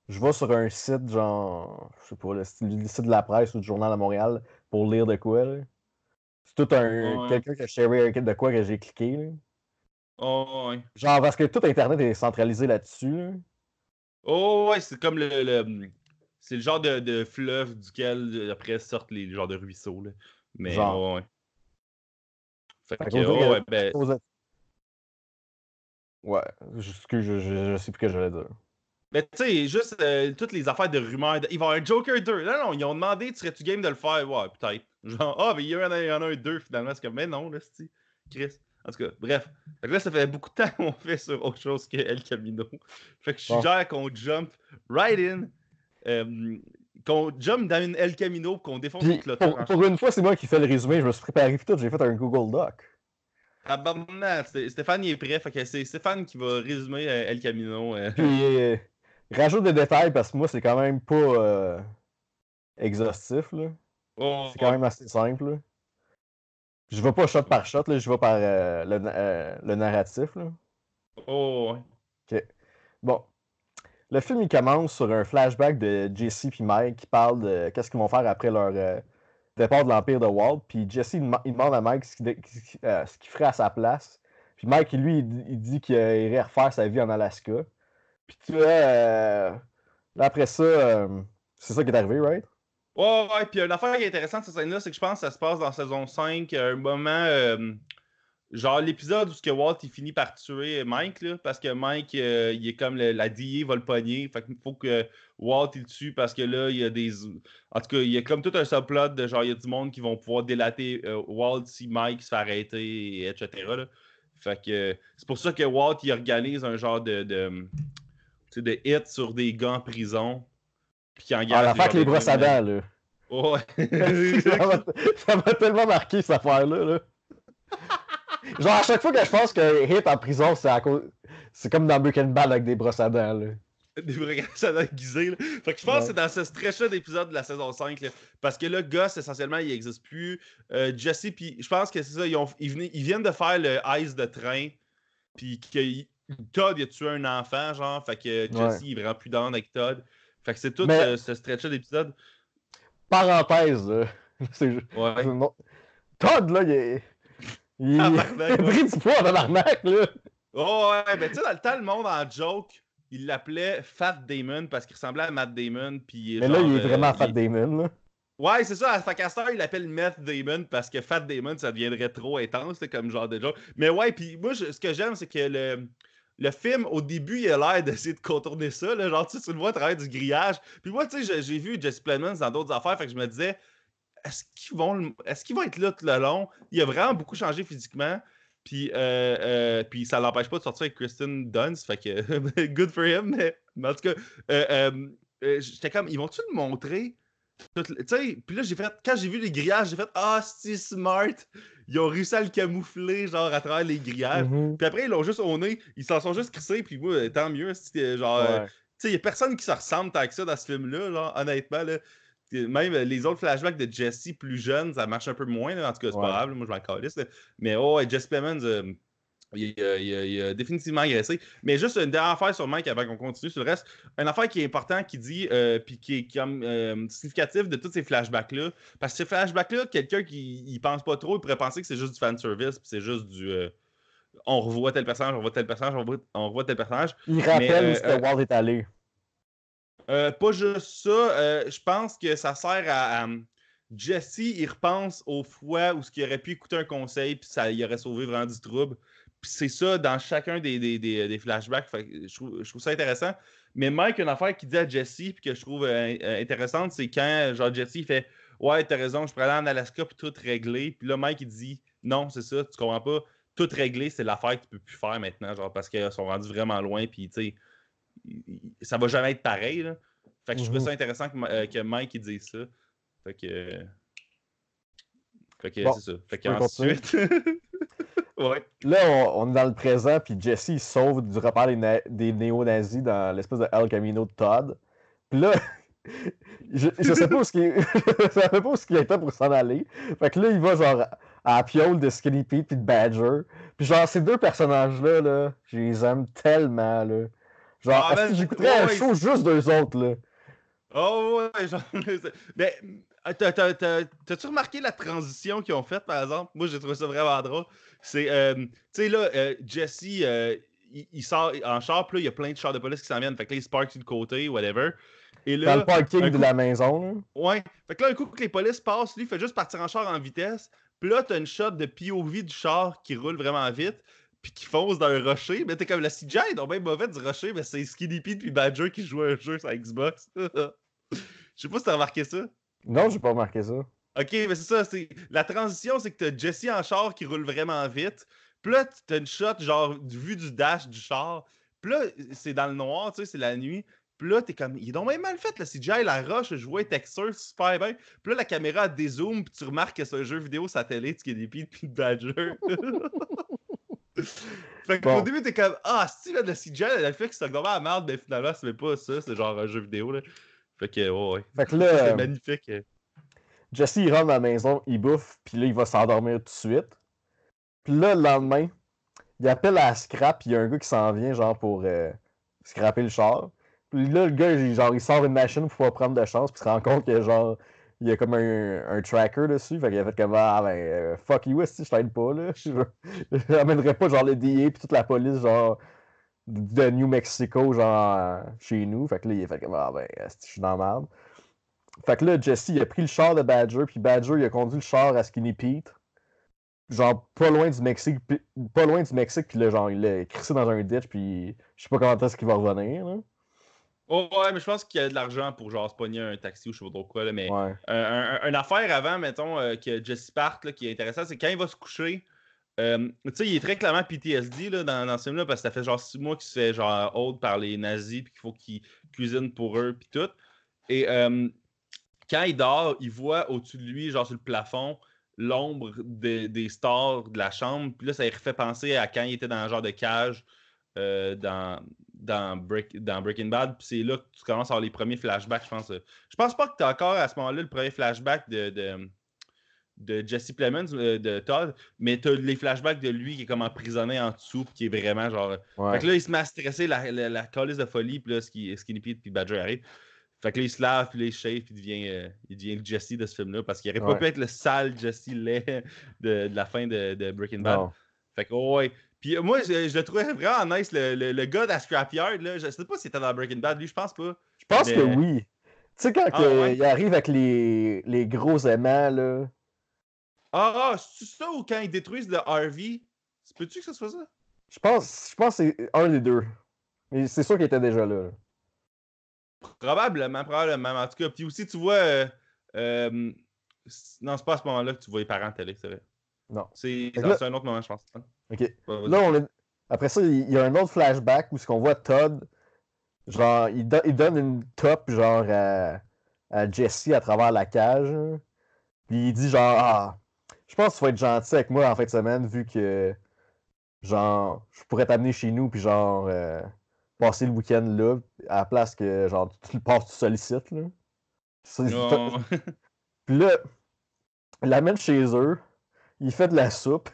S2: je vais sur un site, genre, je sais pas, le, site de la presse ou du Journal de Montréal pour lire de quoi. C'est tout un. Quelqu'un qui a sharé de quoi que j'ai cliqué. Là.
S1: Oh, ouais.
S2: Genre, parce que tout Internet est centralisé là-dessus.
S1: Oh, ouais, c'est comme le. c'est le genre de, de, fleuve duquel après sortent les genres de ruisseaux. Là. Mais, genre. ouais. Fait, que, oh, ouais, ben...
S2: Ouais, je, je, je, sais plus que j'allais dire.
S1: Mais tu sais, juste euh, toutes les affaires de rumeurs. Il va y avoir un Joker 2. Non, non, ils ont demandé, serais-tu game de le faire? Ouais, peut-être. Genre, ah, mais il y, en a, il y en a un 2 finalement. C'est comme, mais non, là, c'est Chris. En tout cas, bref. Fait que là, ça fait beaucoup de temps qu'on fait sur autre chose que El Camino. Fait que je suggère qu'on jump right in. Euh, qu'on jump dans une El Camino qu'on défonce le clôture.
S2: Pour, pour, une fois, c'est moi qui fais le résumé. Je me suis préparé tout. J'ai fait un Google Doc.
S1: Bah, Stéphane il est prêt. Fait que c'est Stéphane qui va résumer euh, El Camino.
S2: Puis, rajoute des détails parce que moi, c'est quand même pas euh, exhaustif. Là.
S1: Oh,
S2: c'est quand même assez simple. Je vais pas shot par shot, là, je vais par euh, le, euh, le, narratif. Là.
S1: Oh,
S2: Ok. Bon. Le film, il commence sur un flashback de Jesse et Mike qui parlent de qu'est-ce qu'ils vont faire après leur départ de l'Empire de Walt. Puis Jesse, il, demande à Mike ce qu'il ferait à sa place. Puis Mike, lui, il dit qu'il irait refaire sa vie en Alaska. Puis tu vois, euh, après ça, euh, c'est ça qui est arrivé, right?
S1: Ouais, ouais, puis une affaire qui est intéressante cette scène-là, c'est que je pense que ça se passe dans saison 5, un moment, euh, genre l'épisode où ce que Walt il finit par tuer Mike, là, parce que Mike, il est comme la DIA va le pogner, fait qu'il faut que Walt il le tue parce que là, il y a des. En tout cas, il y a comme tout un subplot de genre, il y a du monde qui vont pouvoir délater Walt si Mike se fait arrêter, etc. Là. Fait que c'est pour ça que Walt il organise un genre de de hits sur des gars en prison.
S2: Puis qui en ah, la fac les brosses à dents, là.
S1: Ouais.
S2: ça m'a tellement marqué cette affaire-là. Là. Genre, à chaque fois que je pense que hit en prison, c'est à cause... C'est comme dans Breaking Bad avec des brosses à dents, là.
S1: Des brosses à dents aiguisées, là. Fait que je pense que c'est dans ce stretch-là d'épisode de la saison 5, là. Parce que là, Gus, essentiellement, il n'existe plus. Euh, Jesse, puis je pense que c'est ça, ils, ont... ils, viennent de faire le ice de train. Puis qu'ils Todd, il a tué un enfant, genre. Fait que Jesse, il est vraiment plus dans avec Todd. Fait que c'est tout ce, ce stretch d'épisode.
S2: Parenthèse, là.
S1: Ouais.
S2: Todd, là, il est. Il a pris du poids dans l'arnaque, là.
S1: Oh, ouais, ben tu sais, dans le temps, le monde en joke, il l'appelait Fat Damon parce qu'il ressemblait à Matt Damon. Puis,
S2: Mais là, il est vraiment euh, Fat Damon, là.
S1: Ouais, c'est ça. À Facaster, il l'appelle Meth Damon parce que Fat Damon, ça deviendrait trop intense, comme genre de joke. Mais ouais, puis moi, ce que j'aime, c'est que le, le film, au début, il a l'air d'essayer de contourner ça. Là, genre, tu, sais, tu le vois à travers du grillage. Puis moi, tu sais, j'ai vu Jesse Plemons dans d'autres affaires, fait que je me disais, est-ce qu'ils vont, vont être là tout le long? Il a vraiment beaucoup changé physiquement. Puis, euh, euh, puis ça l'empêche pas de sortir avec Kristen Dunst. Fait que, good for him. Mais, en tout cas, euh, j'étais comme, ils vont-tu le montrer? tout- tu sais, puis là, j'ai fait, quand j'ai vu les grillages, j'ai fait, ah, c'est smart. Ils ont réussi à le camoufler, genre, à travers les grillages.
S2: Mhm.
S1: Puis après, ils l'ont juste au nez, ils s'en sont juste crissés, puis moi, tant mieux, genre, euh,
S2: Ouais.
S1: tu sais, il y a personne qui se ressemble tant que ça dans ce film-là, genre, honnêtement, là. Même euh, les autres flashbacks de Jesse plus jeune, ça marche un peu moins, là. en tout cas, c'est
S2: Ouais.
S1: pas grave, là, moi je m'en calisse. Mais oh, Jesse Plemons, euh, il, euh, il, il a définitivement agressé. Mais juste une dernière affaire sur Mike avant qu'on continue sur le reste. Une affaire qui est importante, qui dit, euh, puis qui est comme euh, significatif de tous ces flashbacks-là. Parce que ces flashbacks-là, quelqu'un qui y pense pas trop, il pourrait penser que c'est juste du fanservice, puis c'est juste du. euh, on revoit tel personnage, on revoit tel personnage, on revoit, on revoit tel personnage.
S2: Il rappelle où est-ce que Walt est allé.
S1: Euh, pas juste ça, euh, je pense que ça sert à. Jesse, il repense aux fois où ce qu'il aurait pu écouter un conseil, puis ça il aurait sauvé vraiment du trouble. Puis c'est ça dans chacun des, des, des- flashbacks. Je, trouve, ça intéressant. Mais Mike, une affaire qu'il dit à Jesse, puis que je trouve euh, intéressante, c'est quand genre Jesse fait Ouais, t'as raison, je pourrais aller en Alaska puis tout régler. Puis là, Mike il dit Non, c'est ça, tu comprends pas. Tout régler, c'est l'affaire que tu peux plus faire maintenant, genre parce qu'ils sont rendus vraiment loin, puis tu sais, ça va jamais être pareil. Là. Fait que je trouvais
S2: Mhm.
S1: ça intéressant que, euh, que Mike il dise ça. Fait que. Fait que
S2: Bon,
S1: c'est ça. Fait qu'ensuite. ouais.
S2: Là, on, on est dans le présent, puis Jesse il sauve du repère des, na- des néo-nazis dans l'espèce de El Camino de Todd. Puis là, je, je sais pas où ce qu'il je savais pas où ce qu'il était pour s'en aller. Fait que là, il va genre à la piole de Skinny Pete puis de Badger. Puis genre, ces deux personnages-là, là, je les aime tellement, là. Genre,
S1: Ah,
S2: que j'écouterais un show juste d'eux autres, là?
S1: Oh ouais, genre. Mais euh, t'as- t'as- t'as-tu remarqué la transition qu'ils ont faite, par exemple? Moi, j'ai trouvé ça vraiment drôle. C'est, euh, tu sais, là, euh, Jesse, euh, il, il sort en char, puis là, il y a plein de chars de police qui s'en viennent. Fait que là, il se parque le côté, whatever. Et
S2: Dans le parking de la maison,
S1: ouais. Fait que là, un coup que les polices passent, lui, il fait juste partir en char en vitesse. Puis là, t'as une shot de POV du char qui roule vraiment vite, puis qui fonce dans un rocher. Mais t'es comme la CGI, est donc bien mauvais du rocher, mais c'est Skinny Pete puis Badger qui jouent à un jeu sur Xbox. Je sais pas si t'as remarqué ça.
S2: Non, j'ai pas remarqué ça.
S1: Ok, mais c'est ça. c'est La transition, c'est que t'as Jesse en char qui roule vraiment vite. Puis là, t'as une shot, genre, du- vue du dash du char. Puis là, c'est dans le noir, tu sais, c'est la nuit. Puis là, t'es comme, il est donc bien mal fait, le CGI, la roche, je vois texture super bien. Puis là, la caméra dézoome, puis tu remarques que c'est un jeu vidéo satellite qui est des pieds puis de Badger. fait qu'au
S2: Bon.
S1: début, t'es comme, ah, si, là, le CGI, le fait que c'est vraiment à merde, mais finalement, c'est même pas ça, c'est genre un jeu vidéo, là. Fait que, ouais, ouais.
S2: Fait que là,
S1: c'est
S2: euh,
S1: magnifique.
S2: Jesse, il rentre dans la maison, il bouffe, puis là, il va s'endormir tout de suite. Puis là, le lendemain, il appelle à la scrap, il y a un gars qui s'en vient, genre, pour euh, scraper le char. Puis là, le gars, genre, il sort une machine pour pouvoir prendre de chance, puis il se rend compte que, genre, il y a comme un, un tracker dessus. Fait qu'il a fait comme, ah, ben, euh, fuck you, si je t'aide pas, là. Je ramènerai pas, genre, le DA, puis toute la police, genre, de New Mexico, genre, chez nous. Fait que là, il a fait comme, ah, ben, je suis dans merde. Fait que là, Jesse, il a pris le char de Badger, puis Badger, il a conduit le char à Skinny Pete. Genre, pas loin du Mexique, pas loin du Mexique, puis là, genre, il l'a crissé dans un ditch, puis je sais pas comment est-ce qu'il va revenir, là.
S1: Oh, ouais, mais je pense qu'il y a de l'argent pour genre se pogner un taxi ou je sais pas trop quoi, là, mais
S2: Ouais.
S1: un- un- une affaire avant, mettons, euh, que Jesse parte, là, qui est intéressant, c'est quand il va se coucher, euh, tu sais, il est très clairement PTSD là, dans, dans ce film-là, parce que ça fait genre six mois qu'il se fait genre hold par les nazis, puis qu'il faut qu'il cuisine pour eux, puis tout. Et euh, quand il dort, il voit au-dessus de lui, genre sur le plafond, l'ombre des- des stars de la chambre, puis là, ça lui refait penser à quand il était dans un genre de cage dans, dans, Break- dans Breaking Bad. Puis c'est là que tu commences à avoir les premiers flashbacks, je pense. Je pense pas que tu as encore à ce moment-là le premier flashback de, de, de Jesse Plemons, euh, de Todd, mais tu as les flashbacks de lui qui est comme emprisonné en dessous, puis qui est vraiment genre.
S2: Ouais.
S1: Fait que là, il se met à stresser la, la, de folie, puis là, Skinny Pete puis Badger arrive. Fait que là, il se lave, puis là, il shave, puis il devient, euh, il devient le Jesse de ce film-là, parce qu'il aurait pas pu être le sale Jesse laid de, de la fin de, de Breaking Bad.
S2: Non.
S1: Fait que, oh, ouais. Puis euh, moi, je, je le trouvais vraiment nice, le, le, le gars de la Scrapyard, là. Je sais pas s'il était dans Breaking Bad, lui, je pense pas.
S2: Je pense
S1: Mais-
S2: que oui. Tu sais, quand
S1: Ah, ouais?
S2: il arrive avec les, les gros aimants, là.
S1: Ah, ah, c'est ça ou quand ils détruisent le RV? C'est Peux-tu que ça soit ça?
S2: Je pense, je pense que c'est un des deux. Mais c'est sûr qu'il était déjà là.
S1: Probablement, probablement. En tout cas, puis aussi, tu vois. euh, euh, non, c'est pas à ce moment-là que tu vois les parents télé, c'est vrai.
S2: Non.
S1: C'est un autre moment, je pense.
S2: Ok.
S1: Ouais.
S2: Là, on est... Après ça, il y a un autre flashback où ce qu'on voit Todd, genre, il, do- il donne une top, genre, à, à Jesse à travers la cage. hein. Puis il dit genre Ah, je pense qu'il faut être gentil avec moi en fin de semaine vu que genre je pourrais t'amener chez nous puis genre euh, passer le week-end là à la place que genre tu le passes tout sollicite là. Puis là, il l'amène chez eux, il fait de la soupe.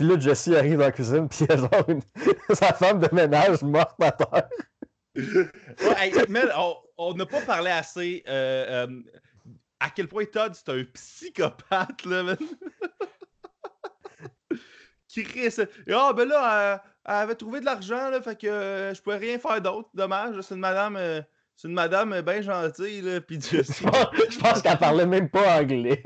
S2: Puis là, Jesse arrive dans la cuisine, puis il y a genre une- sa femme de ménage morte à terre.
S1: Ouais, hey, on- n'a pas parlé assez euh, euh, à quel point Todd c'est un psychopathe, là, man. Chris. Ah, ben là, elle, elle avait trouvé de l'argent, là, fait que euh, je pouvais rien faire d'autre. Dommage, c'est une madame. c'est une madame bien gentille, là, pis.
S2: Je pense, je pense qu'elle parlait même pas anglais.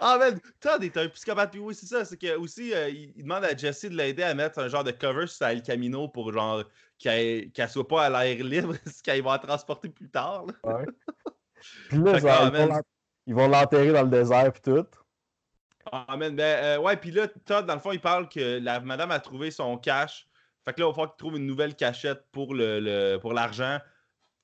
S1: Ah, man, Todd est un psychopathe. Puis oui, c'est ça. C'est que aussi, euh, il, il demande à Jesse de l'aider à mettre un genre de cover sur El Camino pour genre qu'elle qu'elle soit pas à l'air libre, ce qu'elle va transporter plus tard. là.
S2: Puis là,
S1: ah,
S2: ils vont l'enterrer dans le désert, puis tout.
S1: Ah, man, ben, euh, ouais, puis là, Todd, dans le fond, il parle que la madame a trouvé son cash. Fait que là, il va falloir qu'il trouve une nouvelle cachette pour le, le- pour l'argent.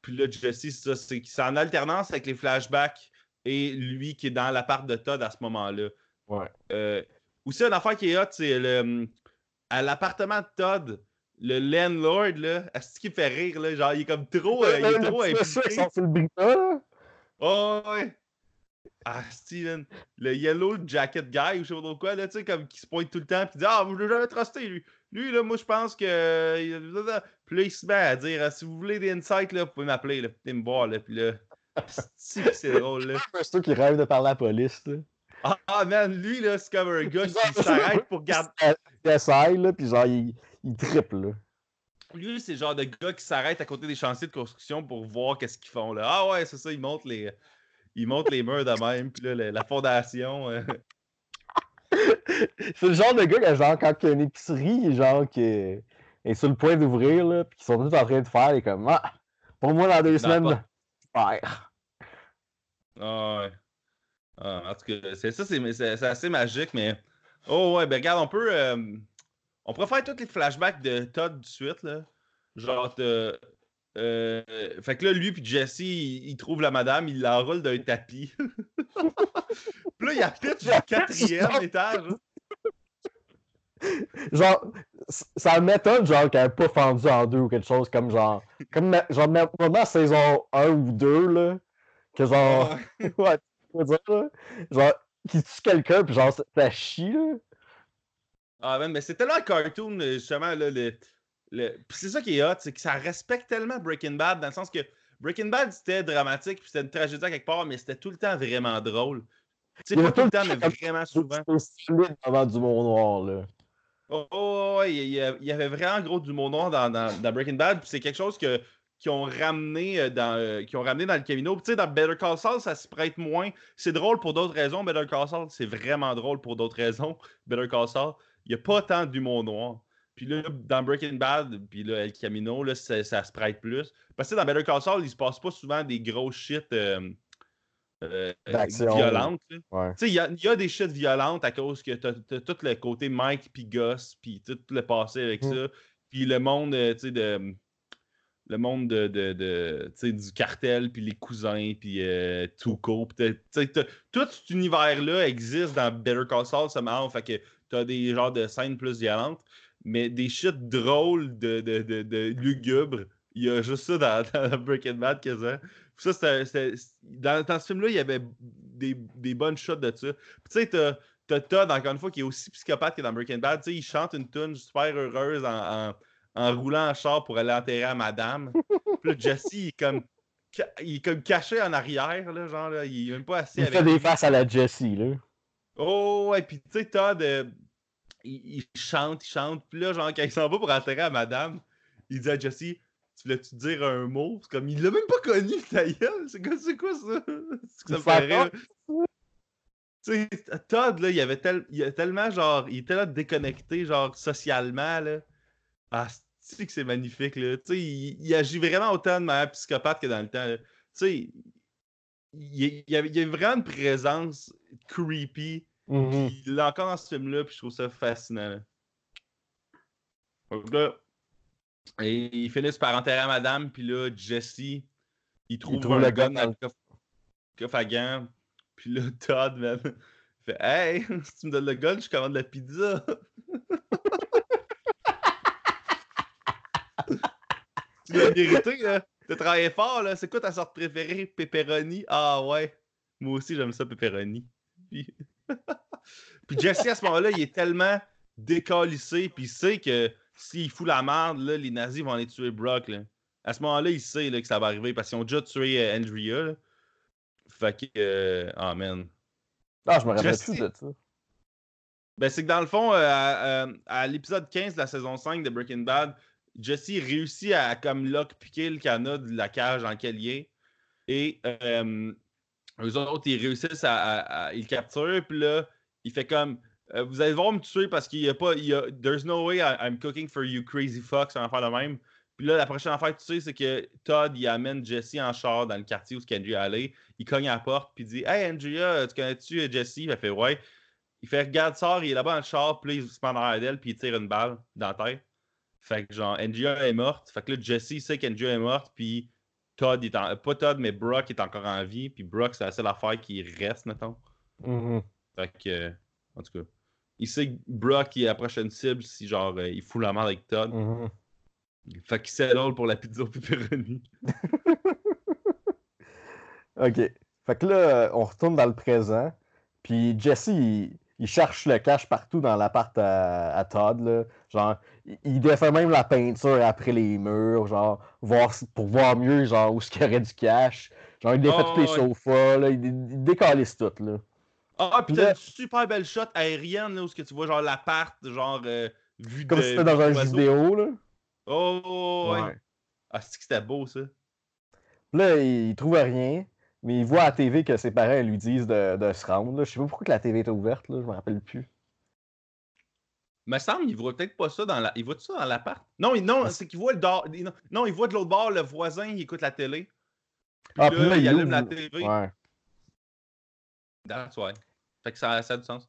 S1: Puis là, Jesse, c'est ça, c'est en alternance avec les flashbacks et lui qui est dans l'appart de Todd à ce moment-là.
S2: Ouais.
S1: Euh, aussi, une affaire qui est hot, c'est le, à l'appartement de Todd, le landlord, là, est-ce qu'il me fait rire, là? Genre, il est comme trop, euh, il est trop impliqué. Oh, ouais. Ah, Steven, le Yellow Jacket Guy ou je sais pas trop quoi, là, tu sais, comme qui se pointe tout le temps, puis dit Ah, je l'ai jamais trusté, lui. Lui, là, moi, je pense que. euh, Puis là, il se met à dire Ah, Si vous voulez des insights, là, vous pouvez m'appeler, là, venez me voir, là, puis là. C'est drôle, là.
S2: C'est qui rêvent de parler à la police, là.
S1: Ah, man, lui, là, c'est comme un gars qui s'arrête pour garder.
S2: Il essaye, là, puis genre, il, il triple, là.
S1: Lui, c'est le genre de gars qui s'arrête à côté des chantiers de construction pour voir qu'est-ce qu'ils font, là. Ah, ouais, c'est ça, ils montent les. Ils montent les murs de même, puis là, la, la fondation. euh,
S2: C'est le genre de gars que, genre, quand il y a une épicerie, genre, qui est, est sur le point d'ouvrir, là, puis qu'ils sont tous en train de faire, est comme, ah, pour moi, dans deux
S1: Dans
S2: semaines, faire.
S1: Ah ouais. Ah, en tout cas, c'est ça, c'est assez magique, mais. Oh ouais, ben regarde, on peut. euh, on pourrait faire tous les flashbacks de Todd de suite, là. Genre, euh, fait que là, lui puis Jesse, il, il trouve la madame, il l'enroule d'un tapis. puis là, il a pitch du quatrième étage.
S2: Genre, ça m'étonne, genre, qu'elle n'ait pas fendu en deux ou quelque chose comme genre, comme, genre, vraiment saison 1 ou 2, là, que genre,
S1: Ah,
S2: ouais, dire, là, genre, qui tue quelqu'un, puis genre, ça- chie, là.
S1: Ah, man, mais c'est tellement un cartoon, euh, justement, là, le, le... Puis c'est ça qui est hot, c'est que ça respecte tellement Breaking Bad, dans le sens que Breaking Bad, c'était dramatique, puis c'était une tragédie à quelque part, mais c'était tout le temps vraiment drôle. Tu sais, pas tout le temps, mais vraiment souvent.
S2: C'est solide avant du monde noir, là.
S1: Oh, il y, avait vraiment gros d'humour noir dans, Breaking Bad, c'est quelque chose que ont ramené euh, dans euh, ont ramené dans le Camino. Tu sais, dans Better Call Saul, ça se prête moins. C'est drôle pour d'autres raisons. Better Call Saul, c'est vraiment drôle pour d'autres raisons. Better Call Saul, il n'y a pas tant d'humour noir. Puis là, dans Breaking Bad, puis là, El Camino, là, ça, ça se prête plus. Parce que dans Better Call Saul, il se passe pas souvent des gros shit euh, euh.
S2: Ouais.
S1: Tu sais, il y a, y a des shit violentes à cause que t'as as tout le côté Mike puis Gus, puis tout le passé avec
S2: Mm.
S1: ça. Puis le monde, euh, tu sais, de. Le monde de, de, tu du cartel, puis les cousins, puis euh, Tuco. tu tout cet univers-là existe dans Better Call Saul, ça marrant. Fait que t'as des genres de scènes plus violentes, mais des shit drôles de, de, de, de lugubres. Il y a juste ça dans, dans Breaking Bad quasiment. Puis ça, c'était- dans, dans ce film-là, il y avait des, des bonnes shots de ça. Puis tu sais, t'as t'as Todd, encore une fois, qui est aussi psychopathe que dans Breaking Bad. Tu sais, il chante une tune super heureuse en, en, en roulant en char pour aller enterrer à madame. Puis là, Jesse, il est comme, il est comme caché en arrière, là, genre, là, il est même pas assis
S2: Il
S1: avec
S2: fait des
S1: lui.
S2: faces à la Jessie, là.
S1: Oh, ouais, puis tu sais, Todd, euh, il, il chante, il chante. Puis là, genre, quand il s'en va pour enterrer à madame, il dit à Jesse, tu voulais-tu dire un mot? C'est comme, il l'a même pas connu, ta gueule. C'est quoi, c'est quoi ça? C'est que ça me fait rire. Tu sais, Todd, là, il avait tel- il a tellement, genre, il est tellement déconnecté, genre, socialement, là. Ah, c'est que c'est magnifique, là? Tu sais, il, il agit vraiment autant de manière psychopathe que dans le temps, là. Tu sais, il, y a, a vraiment une présence creepy puis il l'a encore dans ce film-là, puis je trouve ça fascinant. là. Donc là, Et ils finissent par enterrer madame, puis là, Jesse, il trouve,
S2: trouve
S1: un
S2: le
S1: gun dans le coffre, coffre à gants. Puis là, Todd, même, fait Hey, si tu me donnes le gun, je commande la pizza. tu l'as mérité, là. T'as travaillé fort, là. C'est quoi ta sorte préférée? Pepperoni? Ah ouais. Moi aussi, j'aime ça, pepperoni. Puis... puis Jesse, à ce moment-là, il est tellement décalissé, puis il sait que s'il fout la merde, là, les nazis vont aller tuer Brock. Là. À ce moment-là, il sait là, que ça va arriver parce qu'ils ont déjà tué euh, Andrea. Là. Fait que. Euh... Oh man.
S2: Ah, je me rappelle plus de ça.
S1: Ben, c'est que dans le fond, euh, à, l'épisode 15 de la saison 5 de Breaking Bad, Jesse réussit à comme lock piquer le canot de la cage dans laquelle il est. Et eux autres, ils réussissent à, à- à- Ils capturent, puis là, il fait comme. Euh, vous allez devoir me tuer parce qu'il n'y a pas. il y a, There's no way I- I'm cooking for you, crazy fuck. C'est un affaire de même. Puis là, la prochaine affaire que tu sais, c'est que Todd, il amène Jesse en char dans le quartier où est allé. Il cogne à la porte, puis il dit Hey, Andrea, tu connais-tu euh, Jesse? Elle fait Ouais. Il fait regarde sort, il est là-bas dans le char, puis il se met en arrière d'elle, puis il tire une balle dans la tête. Fait que genre, Andrea est morte. Fait que là, Jesse sait qu'Andrea est morte, puis Todd, il est en... pas Todd, mais Brock est encore en vie, puis Brock, c'est la seule affaire qui reste, mettons.
S2: Mhm.
S1: Fait que, euh, en tout cas, il sait que Brock est la prochaine cible si genre, euh, il fout la merde avec Todd.
S2: Mhm.
S1: Fait qu'il settle pour la pizza au pepperoni.
S2: OK. Fait que là, euh, on retourne dans le présent. Puis Jesse, il, il cherche le cash partout dans l'appart à, à Todd. Là. Genre, il, il défait même la peinture après les murs, genre, voir, pour voir mieux, genre, où ce qu'il y aurait du cash. Genre, il défait
S1: Oh,
S2: tous les
S1: ouais.
S2: sofas, là, il, il décalisse tout, là.
S1: Ah, pis
S2: Là-
S1: t'as une super belle shot aérienne, là, où ce que tu vois, genre, l'appart, genre, euh, vu
S2: Comme
S1: de.
S2: si c'était dans un vidéo, là.
S1: Oh, ouais.
S2: Ouais.
S1: Ah, c'est que c'était beau, ça?
S2: Là, il, trouve rien, mais il voit à la TV que ses parents lui disent de, de se rendre. là. Je sais pas pourquoi que la TV était ouverte, là, je me rappelle plus.
S1: Me semble, il voit peut-être pas ça dans la. Il voit ça dans l'appart? Non, il- non,
S2: Ah,
S1: c'est qu'il voit le dehors- non, Non, il voit de l'autre bord le voisin, il écoute la télé. Puis
S2: Ah,
S1: là,
S2: puis là,
S1: il
S2: il
S1: allume
S2: ouvre-
S1: la TV.
S2: Ouais.
S1: That's why. Fait que ça, ça a du sens.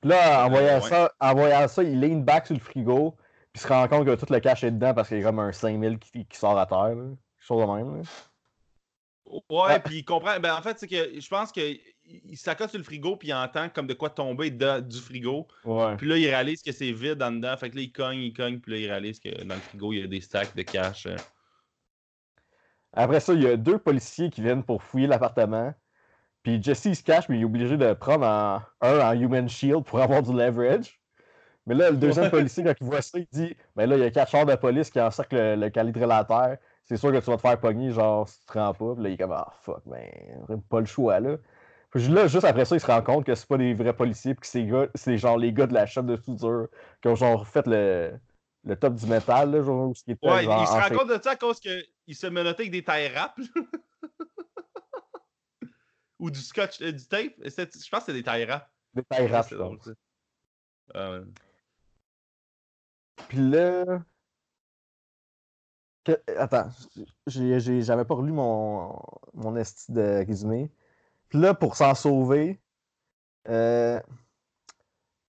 S2: Puis là, en
S1: Euh,
S2: voyant,
S1: ouais.
S2: ça, en voyant ça, il lean back sur le frigo, puis se rend compte que tout le cash est dedans parce qu'il y a comme un 5000 qui, qui sort à terre. Là. Quelque chose de même. Là.
S1: Ouais,
S2: Ah.
S1: puis il comprend. Ben, en fait, c'est que je pense qu'il il s'accote sur le frigo, puis il entend comme de quoi tomber de- du frigo.
S2: Ouais.
S1: Puis là, il réalise que c'est vide en dedans. Fait que là, il cogne, il cogne, puis là, il réalise que dans le frigo, il y a des stacks de cash. euh.
S2: Après ça, il y a deux policiers qui viennent pour fouiller l'appartement. Puis Jesse il se cache, mais il est obligé de prendre en- un en Human Shield pour avoir du leverage. Mais là, le deuxième policier, quand il voit ça, il dit Ben là, il y a quatre chars de police qui encerclent le, le quadrilatère. C'est sûr que tu vas te faire pogner, genre, si tu te rends pas. Puis là, il est comme Ah, fuck, ben, pas le choix, là. Puis là, juste après ça, il se rend compte que c'est pas des vrais policiers, puis que c'est gars- c'est genre les gars de la shop de soudure qui ont genre fait le, le top du métal, là, genre, où ce qui était,
S1: Ouais,
S2: genre,
S1: il se
S2: en
S1: rend compte de ça à cause qu'il se menottait avec des tailles rap. Ou du scotch, euh, du tape. Je pense que c'était des tailles rap.
S2: des
S1: c'est ça. Ah, ouais.
S2: Puis là. que- Attends, j'avais pas relu mon, mon esti de résumé. Puis là, pour s'en sauver. euh,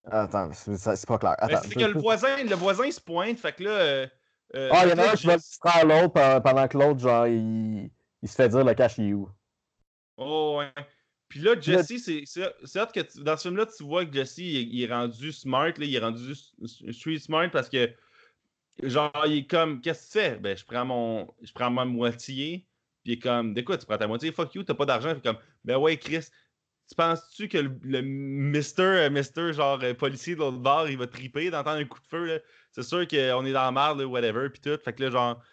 S2: Attends, c'est c'est pas clair.
S1: C'est que le voisin, le voisin se pointe, fait que là. euh, euh,
S2: Ah, il y en a un qui va distraire l'autre pe- pendant que l'autre, genre, il, il se fait dire le cash il est où.
S1: Oh, ouais. Puis là, Jesse, c'est hot que tu- dans ce film-là, tu vois que Jesse, il, est- il est rendu smart, là, il est rendu street smart parce que, genre, il est comme, qu'est-ce que tu fais? Ben, je prends mon, je prends ma moitié, puis il est comme, de quoi tu prends ta moitié? Fuck you, t'as pas d'argent. Puis comme, ben ouais, Chris, tu penses-tu que le, le Mister, euh, Mister, genre, euh, policier de l'autre bord, il va triper d'entendre un coup de feu, là? C'est sûr qu'on est dans la merde, là, whatever, puis tout. Fait que là, genre,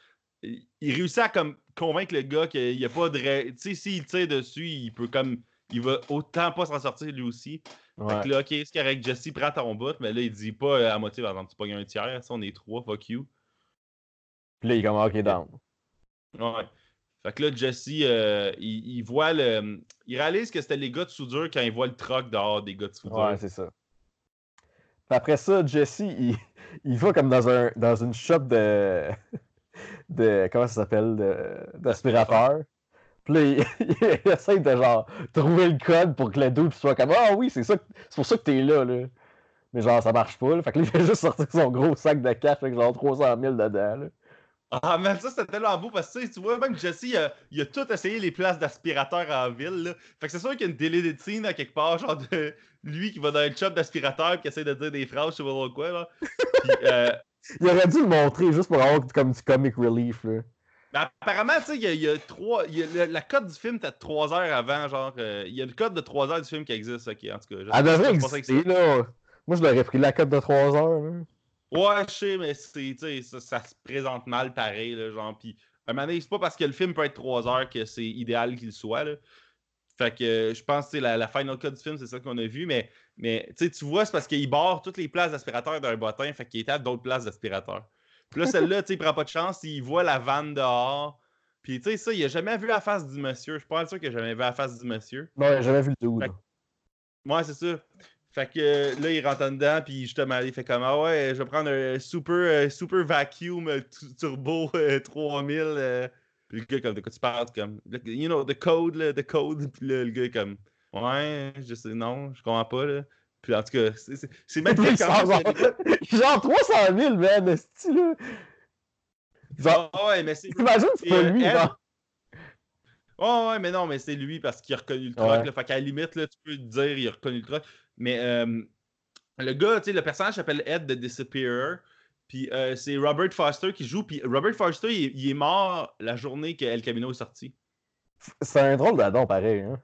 S1: il il réussit à comme convaincre le gars qu'il n'y a pas de. Tu sais, s'il tire dessus, il peut comme. Il va autant pas s'en sortir lui aussi.
S2: Ouais.
S1: Fait que là, ok, c'est correct, Jesse prend ton bout, mais là, il dit pas euh, à moitié, par exemple, tu pognes un tiers, ça, on est trois, fuck you.
S2: Puis là, il est comme, ok, down.
S1: Ouais. Fait que là, Jesse, euh, il, il voit le. Il réalise que c'était les gars de soudure quand il voit le truck dehors des gars de soudure.
S2: Ouais, c'est ça. Puis après ça, Jesse, il, il va comme dans, un, dans une shop de. De comment ça s'appelle de- D'aspirateur. Puis là, il, il essaie de genre trouver le code pour que le dude soit comme Ah oui, c'est ça, c'est pour ça que t'es là, là. Mais genre, ça marche pas. Là. Fait que là, il fait juste sortir son gros sac de cash avec genre 300 000 dedans. Là.
S1: Ah, mais ça, c'était tellement beau parce que tu vois, même Jesse, il a, il a tout essayé les places d'aspirateur en ville. Là. Fait que c'est sûr qu'il y a une télé de scene à quelque part, genre de lui qui va dans un shop d'aspirateur et qui essaie de dire des phrases, je sais pas quoi. Là. Puis, euh,
S2: il aurait dû le montrer juste pour avoir comme du comic relief. Là.
S1: Mais apparemment, tu sais, il y a, il y a trois. il y a, la cote du film, t'as trois heures avant, genre. euh, il y a une cote de trois heures du film qui existe, ok, en tout cas.
S2: Elle devrait exister, là. Moi, je l'aurais pris la cote de 3 heures. Là.
S1: Ouais, je sais, mais c'est, ça, ça se présente mal pareil, là, genre. Puis, un moment donné, c'est pas parce que le film peut être 3 heures que c'est idéal qu'il soit, là. Fait que euh, je pense que la, la final cut du film, c'est ça qu'on a vu, mais, mais tu vois, c'est parce qu'il barre toutes les places d'aspirateur d'un bottin, fait qu'il était à d'autres places d'aspirateur. Puis là, celle-là, tu sais, il prend pas de chance, il voit la vanne dehors. Puis, tu sais, ça, il a jamais vu la face du monsieur. Je suis pas sûr qu'il a jamais vu la face du monsieur.
S2: Non, j'ai jamais vu le dude.
S1: Que- Ouais, c'est ça. Fait que euh, là, il rentre en dedans, puis justement, il fait comme Ah ouais, je vais prendre un super, euh, super vacuum tu- turbo euh, 3000. Puis le gars, comme de quoi tu parles, comme You know, the code, là, the code. Puis là, le gars, comme Ouais, je sais, non, je comprends pas, là. Puis en tout cas, c'est- même
S2: sort genre, genre 300 000, man, esti, là. Genre,
S1: Ah ouais, mais c'est.
S2: t'imagines, c'est pas lui, genre.
S1: Ouais, ouais, mais non, mais c'est lui parce qu'il a reconnu le truc.
S2: Ouais.
S1: Là, fait qu'à la limite, là, tu peux te dire il a reconnu le truc. Mais euh, le gars, tu sais, le personnage s'appelle Ed the Disappearer. Puis euh, c'est Robert Foster qui joue. Puis Robert Foster, il, est- il est mort la journée que El Camino est sorti.
S2: C'est un drôle d'adon, pareil. Hein.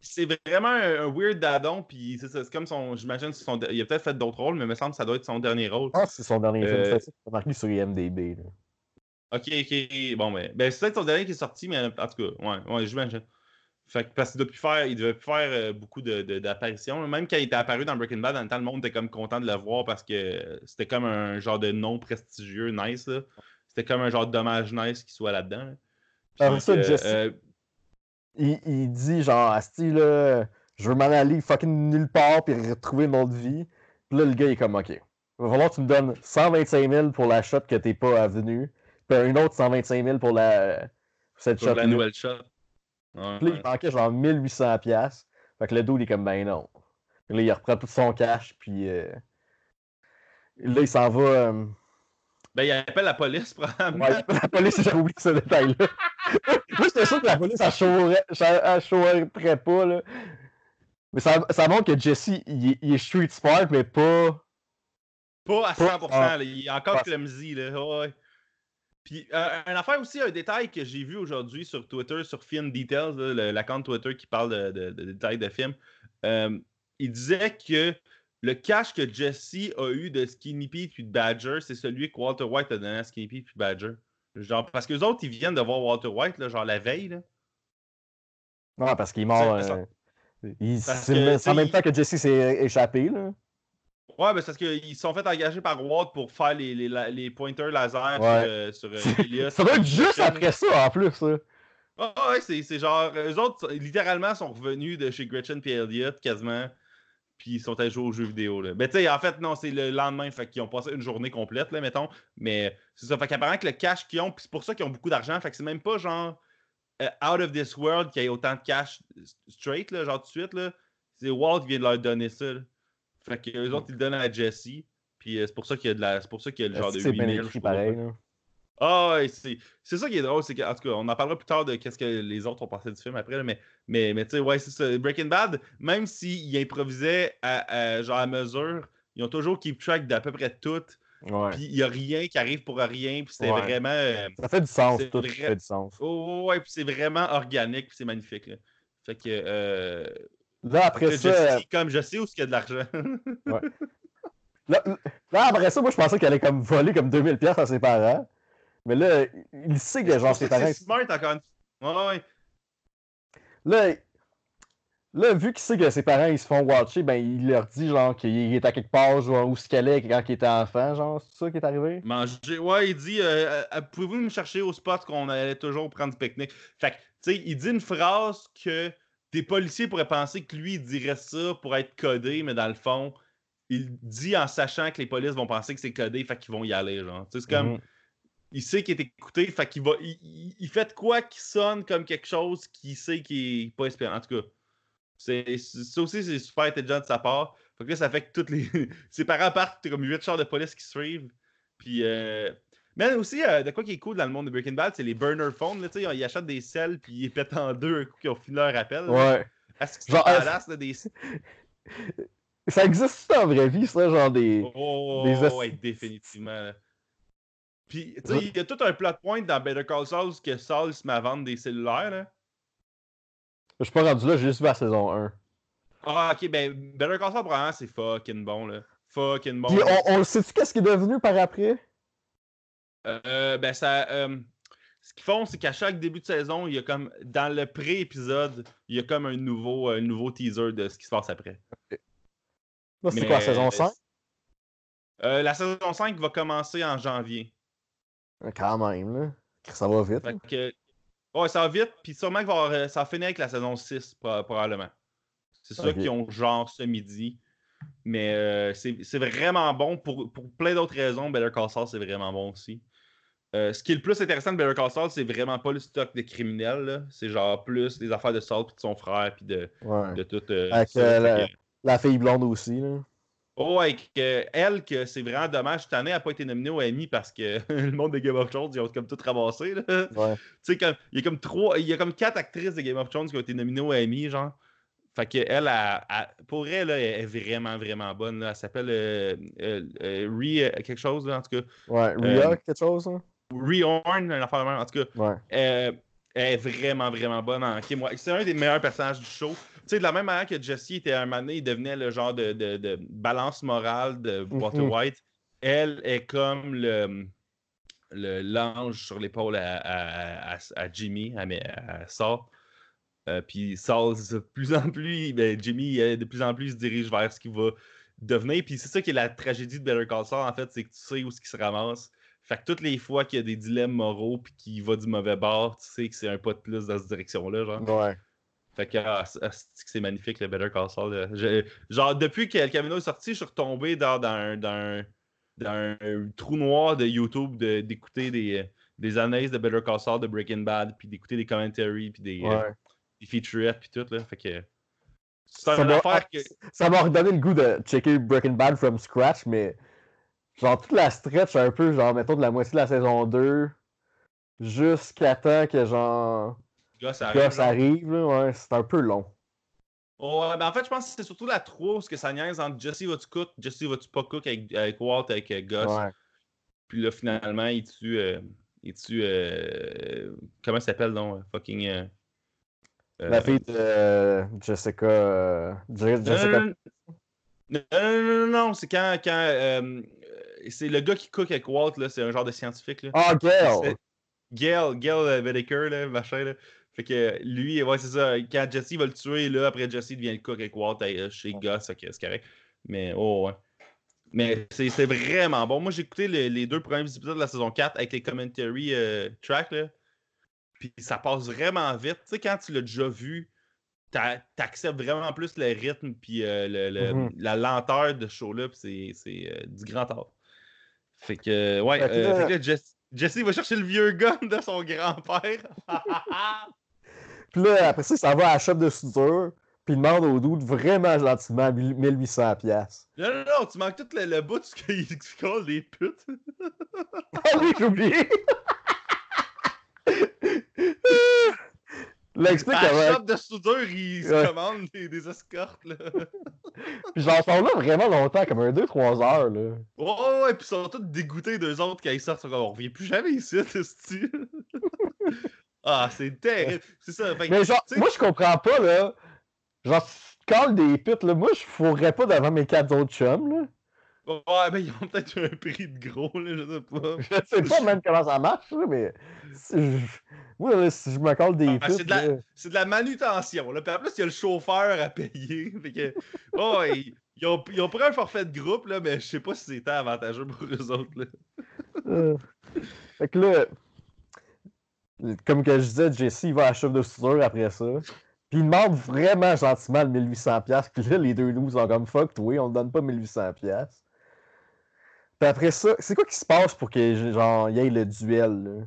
S1: C'est vraiment un, un weird dadon. Puis c'est comme son. J'imagine son. Il a peut-être fait d'autres rôles, mais il me semble que ça doit être son dernier rôle.
S2: Je pense que c'est son dernier film.
S1: Euh,
S2: C'est ça, c'est marqué sur IMDB. Là.
S1: Ok, ok. Bon, ben, ben c'est peut-être son dernier qui est sorti, mais en tout cas, ouais, ouais, j'imagine. Fait que, parce qu'il devait plus faire, il devait plus faire euh, beaucoup de- de- d'apparitions. Même quand il était apparu dans Breaking Bad, dans le temps, le monde était comme content de le voir parce que c'était comme un genre de nom prestigieux, nice. C'était comme un genre de dommage nice qu'il soit là-dedans. là. Puis,
S2: Après ça,
S1: euh,
S2: Jesse-
S1: euh,
S2: Il, il dit, genre, Asti, là, je veux m'en aller fucking nulle part puis retrouver une autre vie. Puis là, le gars, il est comme, OK, il va falloir que tu me donnes 125 000 pour la shot que t'es pas venu. Puis un autre 125 000 pour la, cette
S1: pour
S2: shot
S1: la nouvelle shot. Ouais,
S2: Puis là,
S1: ouais.
S2: il manquait genre 1800 pièces. Fait que le dude, il est comme, ben non. Puis là, il reprend tout son cash, puis euh, là, il s'en va. euh,
S1: Ben, il appelle la police, probablement.
S2: Ouais, la police, j'ai oublié ce détail-là. Moi, j'étais sûr que la police, elle showrait pas, là. Mais ça, ça montre que Jesse, il, est- il est street smart, mais pas.
S1: Pas à
S2: Pas-
S1: 100%,
S2: ah.
S1: là, il est encore clumsy. Là. ouais. Puis, euh, une affaire aussi, un détail que j'ai vu aujourd'hui sur Twitter, sur Film Details, là, le- la compte Twitter qui parle de, de- de détails de films. euh, il disait que le cash que Jesse a eu de Skinny Pete puis de Badger, c'est celui que Walter White a donné à Skinny Pete puis Badger. Genre, parce que les autres, ils viennent de voir Walter White, là, genre la veille. Là.
S2: Non, parce qu'il est mort.
S1: C'est-
S2: euh, il- en même temps que Jesse s'est échappé, là.
S1: Ouais, ben c'est parce qu'ils se sont fait engager par Walt pour faire les, les, la- les pointers laser
S2: Ouais.
S1: sur, euh, sur euh, Elliot.
S2: Ça doit être juste après ça, en plus, ça.
S1: Ah ouais, c'est genre. Eux autres, littéralement, sont revenus de chez Gretchen et Elliot quasiment. Puis ils sont allés jouer aux jeux vidéo. Là. Mais tu sais, en fait, non, c'est le lendemain. Fait qu'ils ont passé une journée complète, là, mettons. Mais c'est ça. Fait qu'apparemment que le cash qu'ils ont, puis c'est pour ça qu'ils ont beaucoup d'argent. Fait que c'est même pas genre euh, out of this world qu'il y ait autant de cash straight, là, genre tout de suite. là. C'est Walt qui vient de leur donner ça. là. Fait que eux autres, ils le donnent à Jesse. Puis euh, c'est pour ça qu'il y a de la. C'est pour ça qu'il y a le genre de
S2: C'est bien
S1: 8000. je
S2: écrit pareil, là?
S1: Ah, c'est c'est ça qui est drôle. c'est que- En tout cas, on en parlera plus tard de qu'est-ce que les autres ont pensé du film après. là, mais, mais, mais tu sais, ouais, c'est ça. Breaking Bad, même s'ils improvisaient à, à- genre à mesure, ils ont toujours keep track d'à peu près tout. Puis il n'y a rien qui arrive pour rien. Puis c'était
S2: Ouais.
S1: vraiment. euh,
S2: Ça fait du sens, tout
S1: vrai-
S2: fait du sens.
S1: oh, ouais, puis c'est vraiment organique. Puis c'est magnifique. Là. Fait que. Euh,
S2: Là, après ça.
S1: je sais- comme je sais où il y a de l'argent.
S2: Là, là, après ça, moi, je pensais qu'elle allait comme voler comme 2000 pièces à ses parents. Mais là, il sait que genre ses parents.
S1: c'est smart encore une. Ouais, ouais.
S2: Là, là, vu qu'il sait que ses parents ils se font watcher, ben il leur dit genre qu'il est à quelque part, genre où ce qu'elle est quand il était enfant, genre, c'est ça qui est arrivé?
S1: Manger. Ouais, il dit euh, euh, Pouvez-vous me chercher au spot qu'on allait toujours prendre du pique-nique? Fait que, tu sais, il dit une phrase que des policiers pourraient penser que lui, il dirait ça pour être codé, mais dans le fond, il dit en sachant que les polices vont penser que c'est codé, fait qu'ils vont y aller, genre. C'est comme.
S2: Mhm.
S1: Il sait qu'il est écouté, fait qu'il va. Il, il- il fait de quoi qui sonne comme quelque chose qu'il sait qu'il est pas espérant. En tout cas, c'est, ça aussi, c'est super intelligent de sa part. Fait que là, ça fait que toutes les. Ses parents partent, comme 8 chars de police qui suivent. Puis. Euh... Mais aussi, euh, de quoi qui est cool dans le monde de Breaking Bad, c'est les burner phones. Là, ils, ils achètent des selles puis ils pètent en deux un coup qu'ils ont fini leur appel.
S2: Ouais.
S1: Est-ce que c'est badass, là, des.
S2: Ça existe en vraie vie, ça, genre des.
S1: Oh,
S2: des
S1: ouais, définitivement. là. Puis, tu sais, il y a tout un plot point dans Better Call Saul que Saul se met à vendre des cellulaires, là.
S2: Je suis pas rendu là, j'ai juste vu la saison 1.
S1: Ah, ok, ben, Better Call Saul, probablement, c'est fucking bon, là. Fucking bon.
S2: Puis on, on sait-tu qu'est-ce qui est devenu par après?
S1: Euh, ben, ça. euh, ce qu'ils font, c'est qu'à chaque début de saison, il y a comme. Dans le pré-épisode, il y a comme un nouveau, un nouveau teaser de ce qui se passe après.
S2: C'est quoi, la saison 5?
S1: Euh, la saison 5 va commencer en janvier.
S2: Quand même, là. Ça va vite.
S1: Fait que. Ouais, ça va vite, puis sûrement que va euh, ça va finir avec la saison 6, pro- probablement. C'est ça qu'ils ont genre ce midi. Mais euh, c'est c'est vraiment bon pour, pour plein d'autres raisons. Better Call Saul, c'est vraiment bon aussi. Euh, ce qui est le plus intéressant de Better Call Saul, c'est vraiment pas le stock de criminels. C'est genre plus les affaires de Saul puis de son frère puis de,
S2: Ouais.
S1: de tout. euh,
S2: Avec,
S1: ça.
S2: euh, la-
S1: que-
S2: La fille blonde aussi, là.
S1: Oh, ouais, que, elle, que c'est vraiment dommage. Cette année, elle n'a pas été nominée au Emmy parce que le monde de Game of Thrones, ils ont comme tout ramassé. Là.
S2: Ouais.
S1: Tu sais, comme, il y a comme trois, il y a comme quatre actrices de Game of Thrones qui ont été nominées au Emmy, genre. Fait que elle, a, pour elle, là, elle est vraiment, vraiment bonne. là. Elle s'appelle euh, euh, euh, Rhea, quelque chose, là, en tout cas.
S2: Ouais. Ria, quelque chose, hein?
S1: Rhea Horn, une affaire de même, en tout cas.
S2: Ouais.
S1: Euh, elle est vraiment, vraiment bonne en Kim. C'est un des meilleurs personnages du show. Tu sais, de la même manière que Jesse était un moment donné, il devenait le genre de, de- de balance morale de Walter
S2: Mhm.
S1: White. Elle est comme le le- l'ange sur l'épaule à, à- à- à Jimmy, à, Saul. Euh, puis Saul, de plus en plus, ben, Jimmy, de plus en plus, il se dirige vers ce qu'il va devenir. Puis c'est ça qui est la tragédie de Better Call Saul, en fait, c'est que tu sais où ce qui se ramasse. Fait que toutes les fois qu'il y a des dilemmes moraux puis qu'il va du mauvais bord, tu sais que c'est un pas de plus dans cette direction-là, genre.
S2: Ouais.
S1: Fait que ah, c'est- ah, c'est que c'est magnifique le Better Call Saul. Je- genre, depuis que El Camino est sorti, je suis retombé dans, dans, un, dans, un, dans un trou noir de YouTube de- d'écouter des, des analyses de Better Call Saul, de Breaking Bad, puis d'écouter des commentaries, puis des, euh,
S2: Ouais.
S1: des featurettes, puis tout. Là. Fait que c'est
S2: Ça
S1: une
S2: m'a
S1: affaire que.
S2: ça m'a redonné le goût de checker Breaking Bad from scratch, mais genre toute la stretch un peu, genre mettons de la moitié de la saison 2 jusqu'à temps que genre Goss
S1: arrive,
S2: là, ouais, c'est un peu long.
S1: Ouais, ben en fait, je pense que c'est surtout la 3 parce que ça niaise entre Jesse va-tu cook, Jesse va-tu pas cook avec, avec Walt, avec Gus.
S2: Ouais.
S1: Puis là, finalement, il tue. euh, il tue. euh, comment ça s'appelle, donc euh, Fucking. euh,
S2: La fille de Jessica. Jessica.
S1: non, non, non, non, non, non, c'est quand. quand c'est le gars qui cook avec Walt, là, c'est un genre de scientifique. Là.
S2: Ah, Gail,
S1: Gail euh, Whittaker, là, machin, là. Fait que lui, ouais, c'est ça. Quand Jesse va le tuer, là, après Jesse devient le cook avec Walt euh, chez Gus, que c'est correct. Mais, oh, ouais. Mais c'est c'est vraiment bon. Moi, j'ai écouté le- les deux premiers épisodes de la saison 4 avec les commentary euh, tracks, là. Puis ça passe vraiment vite. Tu sais, quand tu l'as déjà vu, t'a- t'acceptes vraiment plus le rythme puis euh, le- le-
S2: Mhm.
S1: la lenteur de ce show-là, puis c'est c'est, euh, du grand art. Fait que, ouais,
S2: Fait que
S1: euh, fait que là, Jesse, Jesse va chercher le vieux gun de son grand-père.
S2: Puis là, après ça, ça va à la shop de soudure, puis il demande au doute vraiment gentiment 1800$. piastres.
S1: non, non, non, tu manques tout le, le bout de ce qu'il qu'il colle des putes.
S2: Ah oui, j'ai oublié! Là, explique
S1: À la shop de soudure, il se
S2: Ouais.
S1: commande des, des escortes, là.
S2: Puis genre, ils sont là vraiment longtemps, comme un 2-3 heures, là.
S1: Oh, ouais, puis ils sont tous dégoûtés d'eux autres quand ils sortent. Ils comme, on revient plus jamais ici, esti. Ah, c'est terrible. C'est ça. Fait
S2: Mais genre, moi, je comprends pas, là. Genre, si tu des putes, là, moi, je fourrais pas devant mes quatre autres chums, là.
S1: Ouais, ben, ils ont peut-être un prix de gros, là, je sais pas.
S2: Je sais pas même comment ça marche, mais. si je- Moi, là, si je me colle des
S1: Ah, c'est
S2: putes.
S1: de la- C'est de la manutention, là. Puis en plus, il y a le chauffeur à payer. Fait que, oh, ils, ils ont, ils ont pris un forfait de groupe, là, mais je sais pas si c'était avantageux pour eux autres, là.
S2: euh, Fait que là. Comme que je disais, Jesse, il va à la chef de soudure après ça. Puis il demande vraiment gentiment le 1800$. Puis là, les deux loups sont comme fuck, oui, on ne donne pas 1800$. Puis après ça, c'est quoi qui se passe pour que genre y ait le duel là?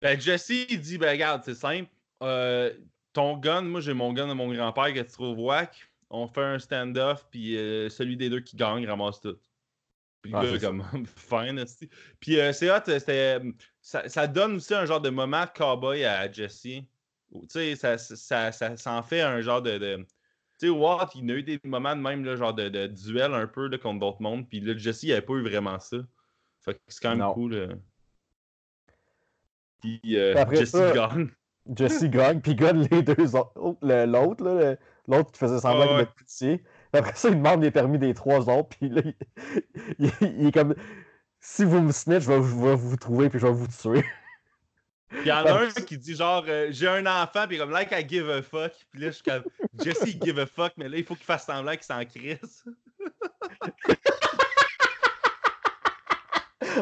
S1: Ben, Jesse, il dit, ben, regarde, c'est simple. Euh, ton gun, moi, j'ai mon gun de mon grand-père que tu trouves whack. on fait un stand-off, puis euh, celui des deux qui gagne ramasse tout. Puis le
S2: Ah,
S1: gars, comme, fine, esti. Puis euh, c'est hot, c'était. Ça, ça donne aussi un genre de moment cowboy à Jesse. Tu sais, ça, ça, ça, ça en fait un genre de. de- Tu sais, Watt, il a eu des moments de même, là, genre de, de duel un peu là, contre d'autres mondes. Puis là, Jesse, il avait pas eu vraiment ça. Fait que c'est quand même
S2: Non.
S1: cool. euh. Puis euh,
S2: après
S1: Jesse
S2: ça-
S1: gagne.
S2: Jesse gagne, puis gagne les deux autres. L'autre, l'autre qui faisait semblant
S1: Ah
S2: qu'il
S1: ouais.
S2: avait pitié. Après ça, il demande les permis des trois autres, puis là, il, il- il est comme si vous me snitch, je vais, je vais vous trouver, puis je vais vous tuer.
S1: Puis il y en a un qui dit genre euh, j'ai un enfant puis comme like I give a fuck puis là je suis comme Jesse give a fuck mais là il faut qu'il fasse semblant qu'il s'en crisse.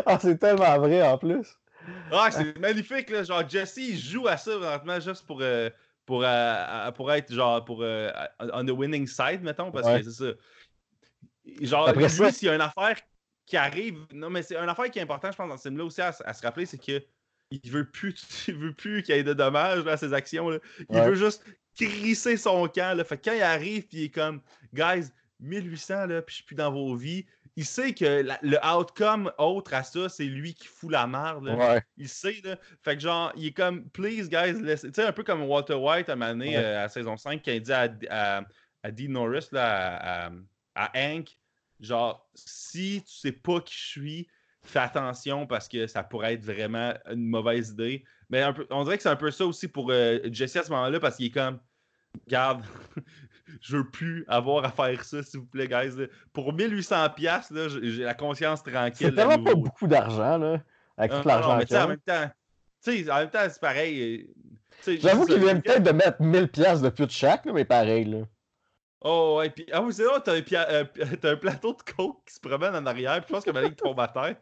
S2: ah, c'est tellement vrai en plus.
S1: Ah c'est magnifique là genre Jesse il joue à ça vraiment juste pour euh, pour euh, pour être genre pour euh, on the winning side mettons parce
S2: Ouais.
S1: que c'est ça. Genre
S2: Après
S1: lui s'il y a une affaire qui arrive non mais c'est une affaire qui est importante je pense dans ce film là aussi à, à se rappeler c'est que il veut plus il veut plus qu'il y ait de dommages là, à ses actions là. Il
S2: Ouais.
S1: veut juste crisser son camp. Là. Fait que quand il arrive, puis il est comme, guys, 1800, là, puis je suis plus dans vos vies. Il sait que la- le outcome autre à ça, c'est lui qui fout la merde.
S2: Ouais.
S1: Il sait, là. Fait que genre, il est comme, please, guys, laissez. Tu sais, un peu comme Walter White, un moment donné,
S2: Ouais.
S1: euh, à saison 5, quand il dit à, à, à Dean Norris, là, à, à- à Hank, genre, si tu sais pas qui je suis, fais attention parce que ça pourrait être vraiment une mauvaise idée. Mais un peu, on dirait que c'est un peu ça aussi pour euh, Jesse à ce moment-là parce qu'il est comme, garde, je veux plus avoir à faire ça, s'il vous plaît, guys. là. Pour 1800$, piastres, là, j'ai la conscience
S2: C'est
S1: tranquille. à
S2: tellement pas beaucoup d'argent, là. Avec
S1: Non,
S2: tout l'argent
S1: mais en
S2: a.
S1: même temps, en même temps, c'est pareil. euh,
S2: J'avoue
S1: c'est
S2: qu'il vient peut-être de mettre 1000$ piastres de plus de chaque, là, mais pareil, là.
S1: Oh, ouais, puis, ah oui, c'est là, t'as un, euh, plateau de coke qui se promène en arrière, puis je pense que Malik tombe à terre.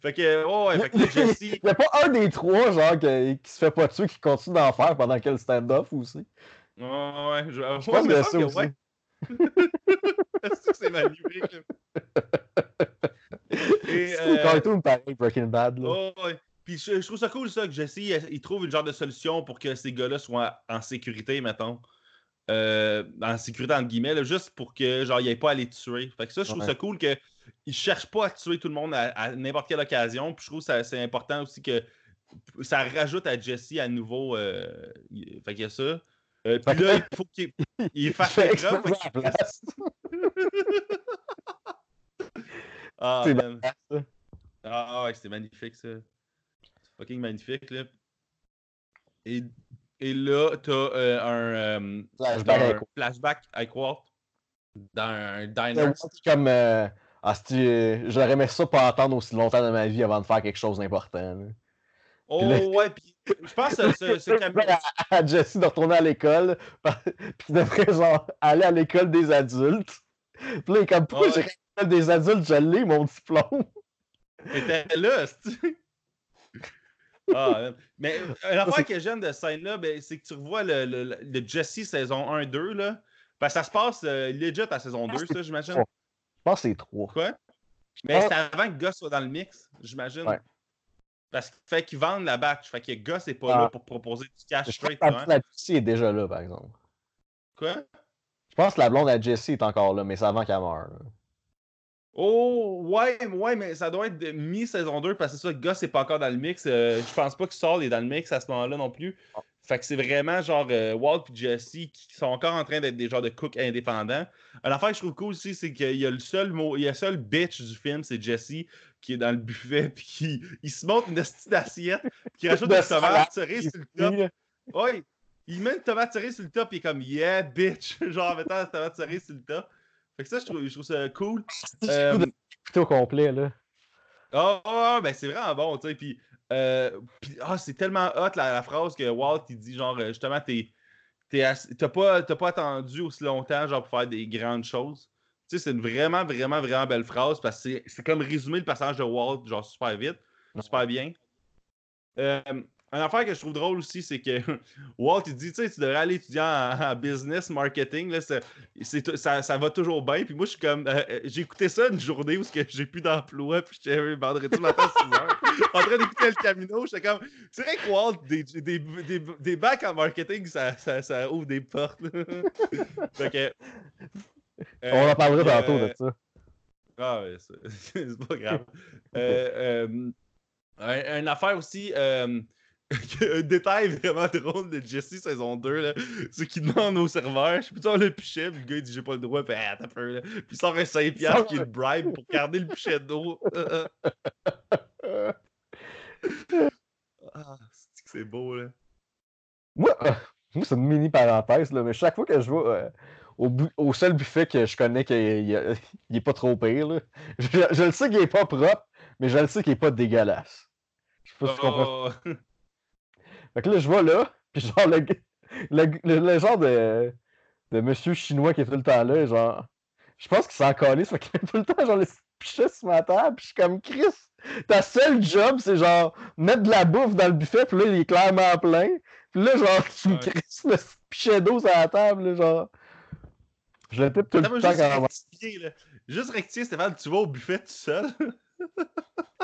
S1: Fait que, oh, ouais, fait que Jesse,
S2: Il n'y a pas un des trois, genre, que- qui se fait pas tuer, qui continue d'en faire pendant que le stand-off aussi?
S1: Ouais, ouais, je,
S2: Je pense
S1: semble
S2: ça
S1: que
S2: aussi.
S1: ouais, c'est que magnifique.
S2: C'est
S1: euh,
S2: cartoon pareil, Breaking Bad, là.
S1: oh, ouais. Puis je, je trouve ça cool, ça, que Jesse, il, il trouve une genre de solution pour que ces gars-là soient en sécurité, mettons. Euh, en sécurité, entre guillemets, là, juste pour que, genre, il ait pas à les tuer. Fait que ça, je trouve
S2: Ouais.
S1: ça cool que il cherche pas à tuer tout le monde à, à n'importe quelle occasion. Puis je trouve que c'est important aussi que ça rajoute à Jesse à nouveau. euh, fait qu'il y a ça. Euh, puis là, il faut qu'il il fasse qu'il-
S2: place.
S1: Ah,
S2: C'est
S1: man.
S2: ça.
S1: Ah ouais, c'était magnifique ça. C'est fucking magnifique là. Et, et là, t'as euh, un, euh,
S2: Flashback
S1: un flashback dans un diner.
S2: Comme. Euh, ah, euh, J'aurais aimé ça pas attendre aussi longtemps dans ma vie avant de faire quelque chose d'important.
S1: Oh
S2: Puis là-
S1: ouais, puis je pense que ce, ce camion.
S2: à, à Jesse de retourner à l'école, puis devrait genre aller à l'école des adultes. Puis là, il est comme, pourquoi
S1: Ouais.
S2: j'ai l'école des adultes, je l'ai, mon diplôme.
S1: Était là, c'est Ah, mais une affaire que j'aime de cette scène-là, ben, c'est que tu revois le, le, Jesse saison 1-2, là. Que ça se passe euh, legit à saison 2, ça, j'imagine.
S2: Je pense que c'est trois.
S1: Quoi? Mais
S2: Ah.
S1: c'est avant que Gus soit dans le mix, j'imagine.
S2: Ouais.
S1: Parce qu'il fait qu'ils vendent la batch. Fait que Gus n'est pas
S2: Ah.
S1: là pour proposer du cash
S2: Je pense
S1: straight.
S2: que la
S1: là, hein.
S2: blonde à Jesse est déjà là, par exemple.
S1: Quoi?
S2: Je pense que la blonde à Jesse est encore là, mais c'est avant qu'elle meure. là.
S1: Oh, ouais, ouais, mais ça doit être de mi-saison 2 parce que c'est ça, Gus n'est pas encore dans le mix. Euh, je pense pas que Saul est dans le mix à ce moment-là non plus. Fait que c'est vraiment genre euh, Walt et Jesse qui sont encore en train d'être des genres de cooks indépendants. Une affaire que je trouve cool aussi, c'est qu'il y a le seul mot, il y a le seul bitch du film, c'est Jesse qui est dans le buffet puis qui il se montre une petite d'assiette qui rajoute
S2: De
S1: une tomate
S2: salade.
S1: cerise sur le top. Ouais, il met une tomate cerise sur le top et il est comme yeah bitch, genre en mettant la tomate cerise sur le top. Fait que ça je trouve, je trouve ça cool. Euh,
S2: au complet, là.
S1: Ah, ah, ben c'est vraiment bon, tu sais. Puis, euh, ah, c'est tellement hot la, la phrase que Walt il dit genre euh, justement t'es t'as pas pas attendu aussi longtemps genre pour faire des grandes choses. Tu sais, c'est une vraiment vraiment vraiment belle phrase parce que c'est- c'est comme résumer le passage de Walt genre super vite, super bien. Euh, une affaire que je trouve drôle aussi, c'est que Walt, il dit, tu sais, tu devrais aller étudier en, business, marketing, là, ça, ça, va toujours bien. Puis moi, je suis comme, euh, euh, j'ai écouté ça une journée où j'ai plus d'emploi, puis j'étais vendredi matin en train d'écouter le Camino. J'étais comme, c'est vrai que Walt, des, des, des, des, bacs en marketing, ça, ouvre des portes. fait que,
S2: On en parlera tantôt de ça.
S1: Ah ouais, c'est pas grave. euh, une affaire aussi, détail vraiment drôle de Jesse saison 2, c'est qu'il demande au serveur, je peux avoir le pichet, puis le gars il dit j'ai pas le droit, puis ah, t'as peur, là. Puis il sort un 5 piastres qui le bribe pour garder le pichet d'eau. ah, c'est beau, là?
S2: Moi, moi c'est une mini parenthèse, là, mais chaque fois que je vais euh, au, au, seul buffet que je connais qu'il est pas trop pire, là, je, le sais qu'il est pas propre, mais je le sais qu'il est pas dégueulasse. Je sais pas si tu comprends. Fait que là, je vois là, puis genre, le, le, le, genre de, de monsieur chinois qui est tout le temps là, genre, je pense qu'il s'en calisse, fait qu'il est tout le temps, genre, le pichet sur ma table, puis je suis comme, Chris, ta seule job, c'est genre, mettre de la bouffe dans le buffet, puis là, il est clairement plein, puis là, genre, tu me crisses le pichet d'eau sur la table, là, genre. Je le tout le temps quand
S1: Juste, juste rectifier, Stéphane, tu vas au buffet tout seul?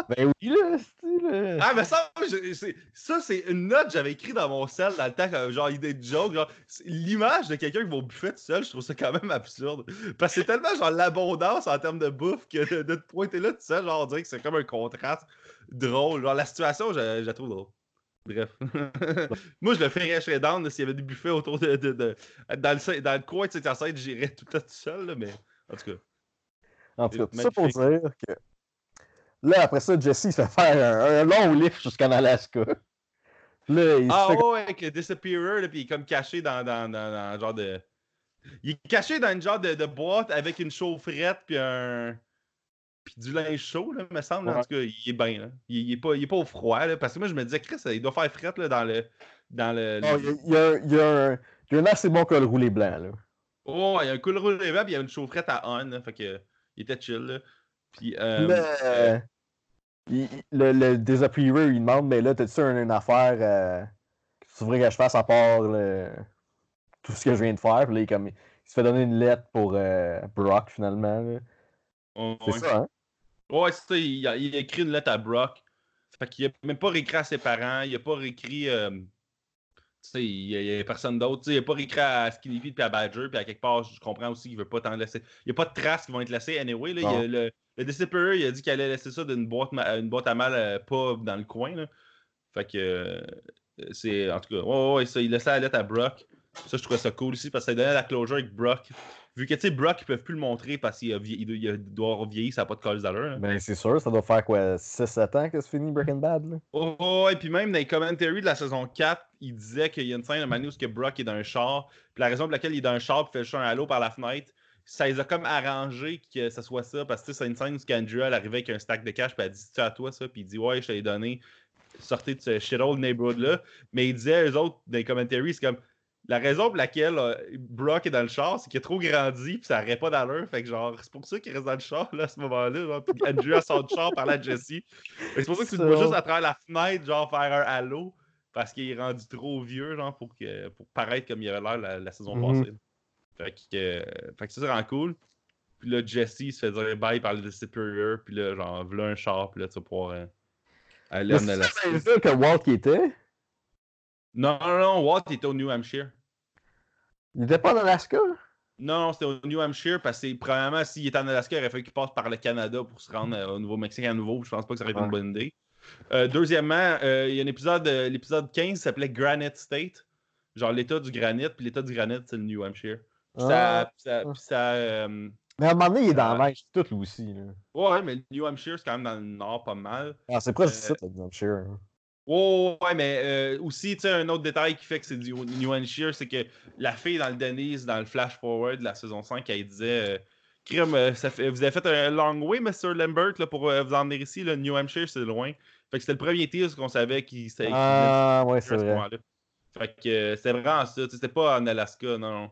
S2: ben oui, là, style.
S1: Ah, mais ça, ça c'est une note que j'avais écrite dans mon sel dans le temps, genre, idée de joke. Genre, l'image de quelqu'un qui va au buffet tout seul, je trouve ça quand même absurde. Parce que c'est tellement, genre, l'abondance en termes de bouffe que de, te pointer là tout seul, genre, on dirait que c'est comme un contraste drôle. Genre, la situation, je, la trouve drôle. Bref. Moi, je le ferais down s'il y avait des buffets autour de. de, de dans, le, dans, le, coin de cette scène, j'irais tout là tout seul, mais en tout cas.
S2: En tout cas, tout ça pour dire que Là, après ça, Jesse il se fait faire un, long lift jusqu'en Alaska.
S1: Là, il ah ouais, avec le Disappearer, puis il est comme caché dans, dans, dans, un genre de. Il est caché dans une genre de, de boîte avec une chaufferette puis un. Puis du linge chaud, là, me semble. En tout cas, il est bien. Là. Il, il, est pas, il est pas au froid. Là, parce que moi, je me disais, Chris, il doit faire fret là, dans le. Dans le,
S2: oh, il, y a, il, y a un, il y a un assez bon col roulé blanc. Là.
S1: Oh, il y a un col roulé blanc, puis il y a une chaufferette à on. fait que, il était chill. Là. Puis, euh, euh,
S2: le, le Disappearer, il demande, mais là, t'as-tu une, une, affaire euh, que tu voudrais que je fasse à part tout ce que je viens de faire? Puis là, il, comme, il se fait donner une lettre pour euh, Brock, finalement. c'est ça, hein?
S1: Ouais, c'est ça. Il a, il a, écrit une lettre à Brock. Fait qu'il a même pas réécrit à ses parents. Il a pas réécrit. Euh, tu sais, il n'y a, personne d'autre. Il n'a pas réécrit à Skinny Pete et à Badger. Puis à quelque part, je comprends aussi qu'il veut pas t'en laisser. Il n'y a pas de traces qui vont être laissées. Anyway, là, il y a le, le Disciple, il a dit qu'il allait laisser ça d'une boîte, une boîte à mal euh, pas dans le coin. Là. Fait que euh, c'est. En tout cas, ouais, ouais, ça, il laissait la lettre à Brock. Ça, je trouvais ça cool aussi parce que ça donnait la closure avec Brock. Vu que, tu sais, Brock, ils peuvent plus le montrer parce qu'il doit avoir vieilli, ça n'a pas de cause d'allure.
S2: Ben, c'est sûr, ça doit faire quoi, 6-7 ans que c'est fini Breaking Bad, là?
S1: Oh, oh, et puis même dans les commentaries de la saison 4, il disait qu'il y a une scène de où que Brock est dans un char. Puis la raison pour laquelle il est dans un char et fait le à l'eau par la fenêtre, ça les a comme arrangé que ça soit ça. Parce que c'est une scène où Andrew elle arrivait avec un stack de cash, puis elle dit Tu à toi ça, puis il dit Ouais, je t'ai donné. Sortez de ce shithole neighborhood-là. Mais il disait, eux autres, dans les commentaries, c'est comme la raison pour laquelle euh, Brock est dans le char, c'est qu'il a trop grandi, puis ça n'aurait pas d'allure. Fait que genre, c'est pour ça qu'il reste dans le char, là, à ce moment-là. Puis Andrew a son char par à Jesse. C'est pour ça que tu le vois juste à travers la fenêtre, genre, faire un halo, parce qu'il est rendu trop vieux, genre, pour, que, pour paraître comme il avait l'air la, saison mm-hmm. passée. Fait que, euh, fait que ça, c'est vraiment cool. Puis là, Jesse il se fait dire bye par le Superior. Puis là, genre, voilà un char. Puis là, tu vas pouvoir euh, aller en Alaska.
S2: C'est ça que Walt qui était?
S1: Non, non, non. Walt était au New Hampshire.
S2: Il était pas en Alaska?
S1: Non, non, c'était au New Hampshire parce que, premièrement, s'il était en Alaska, il aurait fallu qu'il passe par le Canada pour se rendre euh, au Nouveau-Mexique à nouveau. Je pense pas que ça aurait été une bonne idée. deuxièmement, il y a un épisode, l'épisode 15 qui s'appelait Granite State. Genre l'état du granit, puis l'état du granit, c'est le New Hampshire. Ah. ça, ça, euh,
S2: mais à un moment donné, il est dans la neige, tout lui aussi. Là.
S1: Ouais, mais le New Hampshire, c'est quand même dans le nord pas mal.
S2: Ah, c'est proche euh... le New Hampshire. Hein.
S1: Ouais, mais euh, aussi, tu sais, un autre détail qui fait que c'est du New Hampshire, c'est que la fille dans le Denise, dans le Flash Forward de la saison 5, elle disait euh, euh, ça fait, vous avez fait un long way, Mr. Lambert, là, pour vous emmener ici. Le New Hampshire, c'est loin. Fait que c'était le premier tease qu'on savait qu'il s'était.
S2: Ah, ouais, c'est vrai.
S1: Fait que c'était vraiment ça. C'était pas en Alaska, non.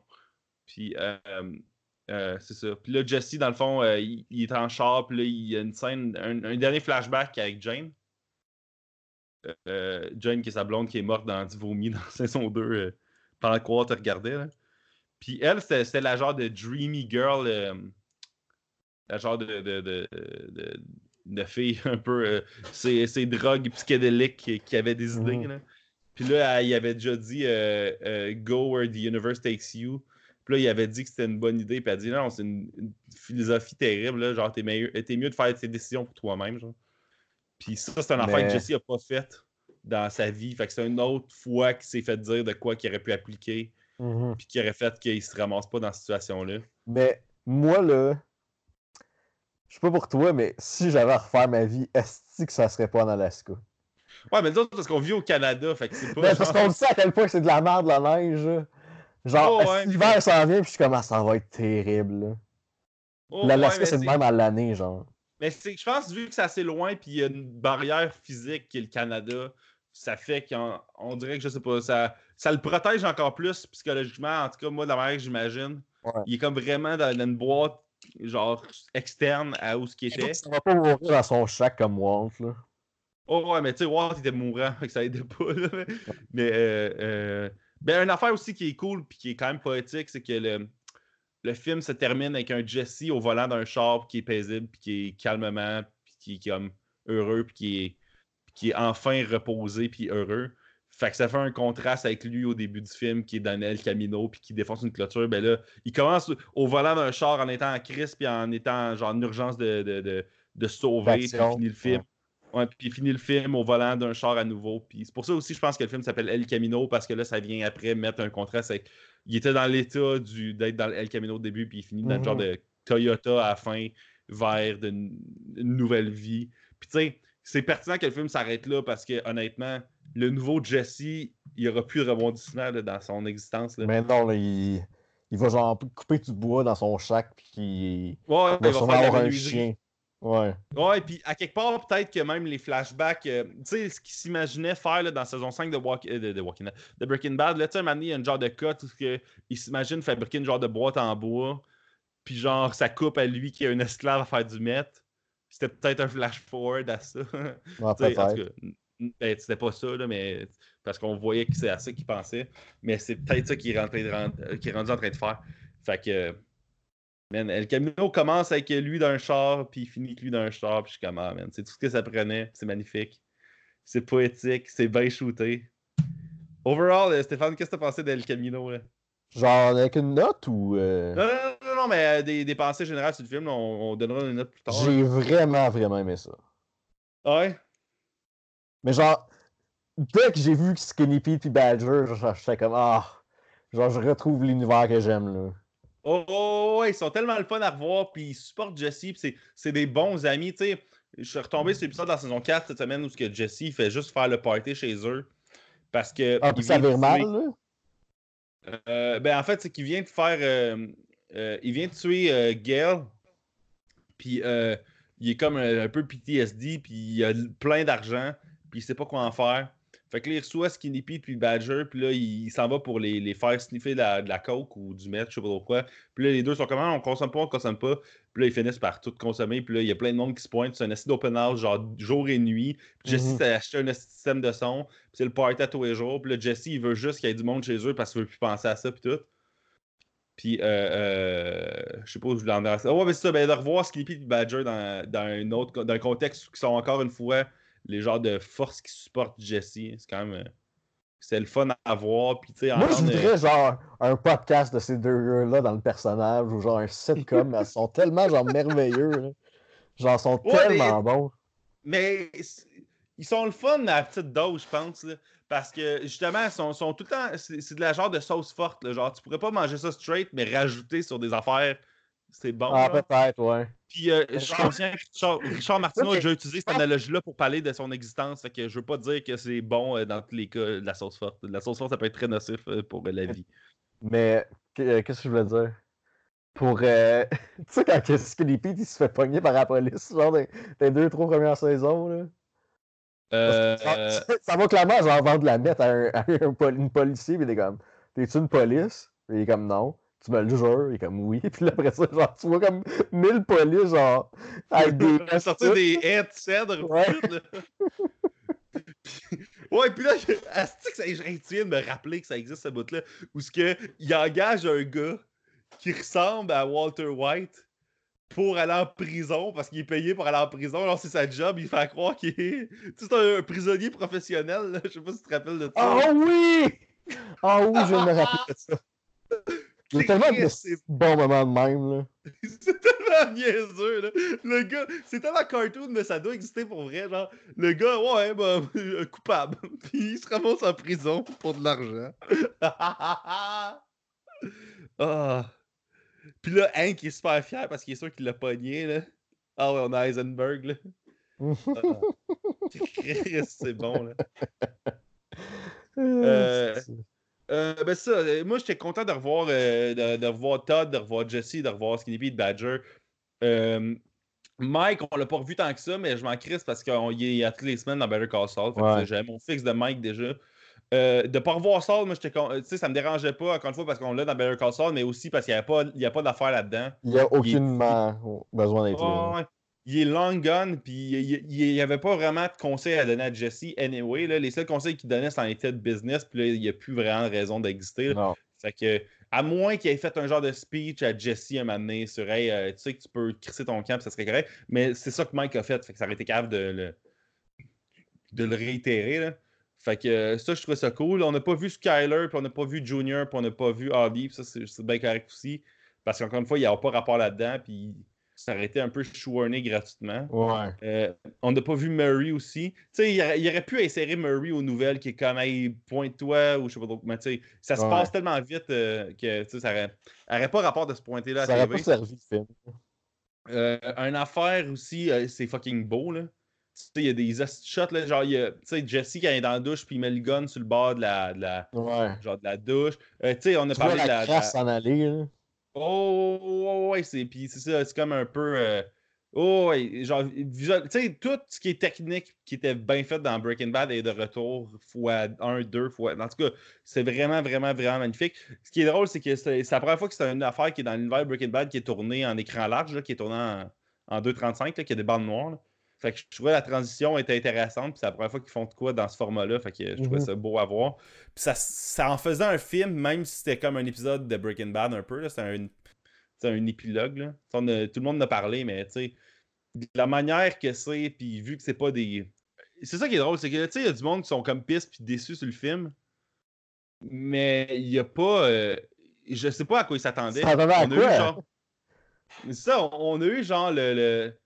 S1: Puis, euh, euh, c'est ça. Puis là, Jesse, dans le fond, euh, il, est en char, puis là, il y a une scène, un, dernier flashback avec Jane. euh, Jane, qui est sa blonde, qui est morte dans du vomi dans saison 2 euh, pendant que Walt regardait. Là. Puis elle, c'était la genre de dreamy girl, euh, la genre de, de, de, de, de fille un peu. ces, ces drogues psychédéliques qui, qui avait des idées.
S2: Mhm.
S1: là. Puis là, elle, il avait déjà dit Go where the universe takes you. Puis là, il avait dit que c'était une bonne idée. Puis elle a dit non, c'est une, une philosophie terrible. Là. Genre, t'es mieux, mieux de faire tes décisions pour toi-même. Genre. Puis ça, c'est un affaire
S2: Mais-
S1: que Jesse a pas fait dans sa vie. Fait que c'est une autre fois qu'il s'est fait dire de quoi qu'il aurait pu appliquer.
S2: Mhm.
S1: Puis qui aurait fait qu'il se ramasse pas dans cette situation-là.
S2: Mais moi, là, je sais pas pour toi, mais si j'avais à refaire ma vie, est-ce que ça serait pas en Alaska?
S1: Ouais, mais nous autres, parce qu'on vit au Canada. Fait que c'est pas.
S2: Ben, parce
S1: genre-
S2: qu'on sait à quel point c'est de la merde, la neige. Genre,
S1: Oh, ouais.
S2: l'hiver s'en vient, puis je suis comme, ah, ça va être terrible. là.
S1: Oh,
S2: L'Alaska, c'est le même à l'année, genre.
S1: Mais c'est, je pense, vu que c'est assez loin, puis il y a une barrière physique qui est le Canada, ça fait qu'on on dirait que, je sais pas, ça, ça le protège encore plus psychologiquement. En tout cas, moi, de la manière que j'imagine,
S2: Ouais.
S1: il est comme vraiment dans, dans une boîte, genre, externe à où ce qui était.
S2: Ça va pas mourir dans son shack comme Walt, là.
S1: Oh, ouais, mais tu sais, Walt était mourant, fait que ça aidait pas, là. Mais, euh, euh, ben, une affaire aussi qui est cool, puis qui est quand même poétique, c'est que le, le film se termine avec un Jesse au volant d'un char qui est paisible, puis qui est calmement, puis qui est comme heureux, puis qui est, puis qui est enfin reposé, puis heureux. Fait que ça fait un contraste avec lui au début du film qui est dans El Camino puis qui défonce une clôture. Ben là, il commence au volant d'un char en étant en crise puis en étant genre en urgence de, de, de, de sauver. Puis finit le film. Ouais, puis il finit le film au volant d'un char à nouveau. Puis c'est pour ça aussi, je pense que le film s'appelle El Camino parce que là, ça vient après mettre un contraste avec. Il était dans l'état du- d'être dans El Camino au début, puis il finit dans le genre
S2: Mhm.
S1: de Toyota à la fin vers de- une nouvelle vie. Puis tu sais, c'est pertinent que le film s'arrête là parce que honnêtement, le nouveau Jesse, il n'y aura plus de rebondissement là, dans son existence. Là.
S2: Mais non, là, il... il va genre couper du bois dans son shack, puis il
S1: Ouais,
S2: il va sûrement avoir un chien. Ouais.
S1: Ouais, puis à quelque part, peut-être que même les flashbacks, euh, tu sais, ce qu'il s'imaginait faire là, dans saison 5 de, Walk- euh, de, de Walking de Breaking Bad, là, tu sais, un il y a une genre de cut où que il s'imagine fabriquer une genre de boîte en bois, puis genre, ça coupe à lui qui est un esclave à faire du meth. C'était peut-être un flash forward à ça.
S2: Ouais, peut-être.
S1: ben, c'était pas ça, là, mais parce qu'on voyait que c'est à ça qu'il pensait. Mais c'est peut-être ça qu'il est, euh, qu'il est rendu en train de faire. Fait que, man, El Camino commence avec lui d'un char, puis il finit avec lui d'un char, puis je suis comme, ah, man, c'est tout ce que ça prenait. C'est magnifique. C'est poétique, c'est bien shooté. Overall, euh, Stéphane, qu'est-ce que t'as pensé d'El Camino? Là?
S2: Genre avec une note ou. euh,
S1: Non, non, non, non, mais euh, des, des pensées générales sur le film, là, on, on donnera une note plus tard.
S2: J'ai vraiment, vraiment aimé ça.
S1: Ah Ouais?
S2: Mais genre, dès que j'ai vu Skinny Pete et Badger, genre, j'étais comme, ah, genre, je retrouve l'univers que j'aime, là.
S1: Oh, oh, ouais, ils sont tellement le fun à revoir, puis ils supportent Jesse, puis c'est- des bons amis. Je suis retombé sur l'épisode dans la saison 4 cette semaine où ce que Jesse fait juste faire le party chez eux. Parce que.
S2: Ah, puis ça vire
S1: de
S2: mal, là?
S1: Euh, ben, en fait, c'est qu'il vient de faire. euh, euh, il vient de tuer Gail, puis euh, il est comme un, un peu PTSD, puis il a plein d'argent, puis il sait pas quoi en faire. Fait que là, il reçoit Skinny Pete puis Badger, puis là, il, il s'en va pour les, les faire sniffer de la, de la coke ou du meth, je sais pas trop quoi. Puis là, les deux sont comme, Ah, on consomme pas, on consomme pas. Puis là, ils finissent par tout consommer, puis là, il y a plein de monde qui se pointe. C'est un acide open house, genre jour et nuit. Puis Jesse s'est acheté un système de son, puis c'est le party à tous les jours. Puis là, Jesse, il veut juste qu'il y ait du monde chez eux parce qu'il veut plus penser à ça, puis tout. Puis, euh, euh, je sais pas où je voulais en. Ah ouais, mais c'est ça, ben, de revoir Skippy et Badger dans, dans un autre dans un contexte qui sont encore une fois les genres de forces qui supportent Jesse. C'est quand même. euh, c'est le fun à voir. Puis,
S2: Moi, je
S1: euh,
S2: voudrais, genre, un podcast de ces deux gars-là dans le personnage, ou genre un sitcom, mais ils sont tellement, genre, merveilleux, là. Genre, ils sont
S1: Ouais,
S2: tellement bons.
S1: Mais ils sont le fun à la petite dose, je pense. là. parce que justement, ils sont, sont tout le temps. C'est c'est de la genre de sauce forte. là, genre, tu pourrais pas manger ça straight, mais rajouter sur des affaires. C'est bon.
S2: Ah, peut-être, ouais.
S1: Puis euh, je suis conscient que Richard, Richard Martineau a déjà utilisé cette analogie-là pour parler de son existence. Fait que je veux pas dire que c'est bon euh, dans tous les cas de la sauce forte. De la sauce forte, ça peut être très nocif euh, pour euh, la vie.
S2: Mais, qu- qu'est-ce que je voulais dire? Pour, euh, tu sais, quand Pete, il se fait pogner par la police, genre, dans les deux, trois premières saisons, là.
S1: Euh,
S2: ça, ça va clairement, genre, vendre la mettre à un, à un pol- une policier, puis il est comme, t'es-tu une police? Puis il est comme, non. Tu me le jures? Il est comme, oui. Puis là, après ça, genre, tu vois comme mille polices, genre, avec des.
S1: on a sorti des haies de cèdre.
S2: Ouais.
S1: ouais, puis là, je... Asti que ça, je de me rappeler que ça existe ce bout-là. Où ce que il engage un gars qui ressemble à Walter White pour aller en prison parce qu'il est payé pour aller en prison. Alors, c'est sa job, il fait croire qu'il est. Tu sais, c'est un prisonnier professionnel. Là. Je sais pas si tu te rappelles de ça.
S2: Oh oui! Ah oui, je me rappelle de ça. A tellement de bons moments de même. Là.
S1: c'est tellement niaiseux. Là. Le gars, c'est tellement cartoon, mais ça doit exister pour vrai. Genre, le gars, ouais, bah, coupable. Puis il se ramasse en prison pour de l'argent. ah. Puis là, Hank est super fier parce qu'il est sûr qu'il l'a pogné. Là. Ah ouais, on a Heisenberg. Là. Ah. c'est bon. Là. Euh, euh, ben ça, euh, moi j'étais content de revoir, euh, de, de, revoir Todd, de revoir Jesse, de revoir Skinny Pete Badger. Euh, Mike, on l'a pas revu tant que ça, mais je m'en crisse parce qu'il est à toutes les semaines dans Better Call Saul.
S2: Ouais.
S1: J'avais mon fixe de Mike déjà. Euh, de pas revoir Saul, moi, j'étais tu sais, ça me dérangeait pas, encore une fois, parce qu'on l'a dans Better Call Saul, mais aussi parce qu'il n'y a pas, il y a pas d'affaire là-dedans.
S2: Il n'y a aucunement besoin d'être
S1: Oh,
S2: là.
S1: ouais. Il est long gone, puis il n'y avait pas vraiment de conseils à donner à Jesse anyway. Là. Les seuls conseils qu'il donnait, c'en était de business, puis là, il n'y a plus vraiment de raison d'exister. Fait que, à moins qu'il ait fait un genre de speech à Jesse un moment donné sur Hey, euh, tu sais que tu peux crisser ton camp, ça serait correct. Mais c'est ça que Mike a fait. Fait que ça aurait été capable de le, de le réitérer. Là. Fait que euh, ça, je trouvais ça cool. On n'a pas vu Skyler, puis on n'a pas vu Junior, puis on n'a pas vu Hardy, puis ça, c'est c'est bien correct aussi. Parce qu'encore une fois, il n'y a pas rapport là-dedans, puis ça aurait été un peu chouarné gratuitement.
S2: Ouais.
S1: Euh, on n'a pas vu Murray aussi. Tu sais, il, aurait- il aurait pu insérer Murray aux nouvelles qui est comme hey, pointe-toi ou je sais pas trop. Mais tu sais, ça se
S2: Ouais.
S1: passe tellement vite euh, que tu sais, ça aurait, aurait pas rapport de se pointer là
S2: Ça aurait
S1: TV.
S2: pas servi le film.
S1: Euh, une affaire aussi, euh, c'est fucking beau, là. Tu sais, il y a des shots, là, genre, il y a, tu sais, Jesse quand il est dans la douche, puis il met le gun sur le bord de la, de la,
S2: Ouais.
S1: genre de la douche. Tu sais, on a
S2: Tu
S1: parlé de
S2: la
S1: de la-
S2: crasse s'en aller.
S1: Oh, oh, ouais, c'est, puis c'est ça, c'est comme un peu... euh, Oh, ouais, genre, tu sais, tout ce qui est technique qui était bien fait dans Breaking Bad est de retour fois un, deux fois. En tout cas, c'est vraiment, vraiment, vraiment magnifique. Ce qui est drôle, c'est que c'est la première fois que c'est une affaire qui est dans l'univers Breaking Bad qui est tournée en écran large, là, qui est tournée en, en 2.35, là, qui a des bandes noires. Fait que je trouvais la transition était intéressante, puis c'est la première fois qu'ils font de quoi dans ce format-là, fait que je trouvais
S2: Mhm.
S1: ça beau à voir. Puis ça, ça en faisait un film, même si c'était comme un épisode de Breaking Bad un peu, c'était un, c'est un épilogue. Là. On a- tout le monde en a parlé, mais tu sais, de la manière que c'est, puis vu que c'est pas des. C'est ça qui est drôle, c'est que tu sais, il y a du monde qui sont comme pistes puis déçus sur le film, mais il y a pas. euh, je sais pas à quoi ils s'attendaient.
S2: Ça à quoi?
S1: genre. C'est ça, on- on a eu genre le. le-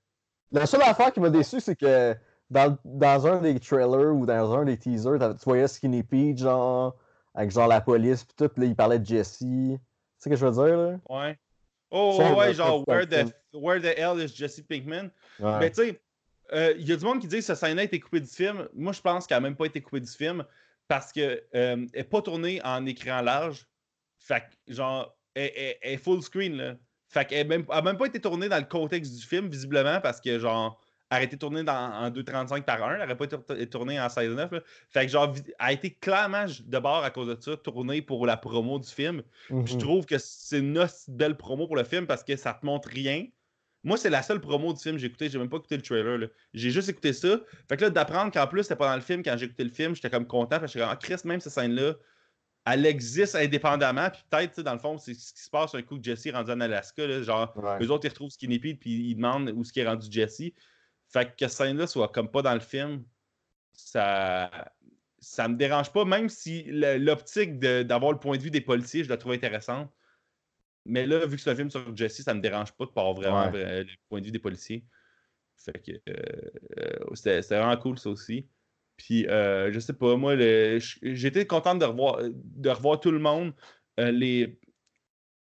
S2: La seule affaire qui m'a déçu, c'est que dans, dans un des trailers ou dans un des teasers, tu voyais Skinny Pete, genre, avec genre la police, pis tout, pis là, il parlait de Jesse. Tu sais ce que je veux dire, là?
S1: Ouais. Oh,
S2: Ça,
S1: ouais, genre, where the, where the hell is Jesse Pinkman?
S2: Ouais.
S1: Mais tu sais, euh, il y a du monde qui dit que ce scène-là a été coupé du film. Moi, je pense qu'elle n'a même pas été coupée du film parce qu'elle n'est pas tournée en écran large. Fait que, genre, elle est full screen, là. Fait qu'elle n'a même, même pas été tournée dans le contexte du film, visiblement, parce que, genre, elle a été tournée dans, en 2.35 par 1. Elle n'aurait pas été tour- tournée en 16.9. là. Fait que, genre, elle a été clairement, de bord à cause de ça, tournée pour la promo du film. Puis je
S2: Mhm.
S1: trouve que c'est une belle promo pour le film parce que ça te montre rien. Moi, c'est la seule promo du film que j'ai écouté. J'ai même pas écouté le trailer. J'ai juste écouté ça. Fait que là, d'apprendre qu'en plus, c'était pas dans le film quand j'ai écouté le film, j'étais comme content. Parce que j'étais comme, ah, Chris, même cette scène-là, elle existe indépendamment. Puis peut-être, dans le fond, c'est ce qui se passe un coup que Jesse est rendu en Alaska. Là, genre,
S2: Ouais.
S1: eux autres, ils retrouvent Skinny Pete puis ils demandent où ce qui est rendu Jesse. Fait que cette scène-là soit comme pas dans le film, ça ça me dérange pas, même si l'optique d'avoir le point de vue des policiers, je la trouve intéressante. Mais là, vu que c'est un film sur Jesse, ça me dérange pas de pas avoir vraiment
S2: Ouais.
S1: le point de vue des policiers. Fait que euh, euh, c'était vraiment cool ça aussi. Puis euh, je sais pas, moi, j'étais content de revoir, de revoir tout le monde. Euh, les,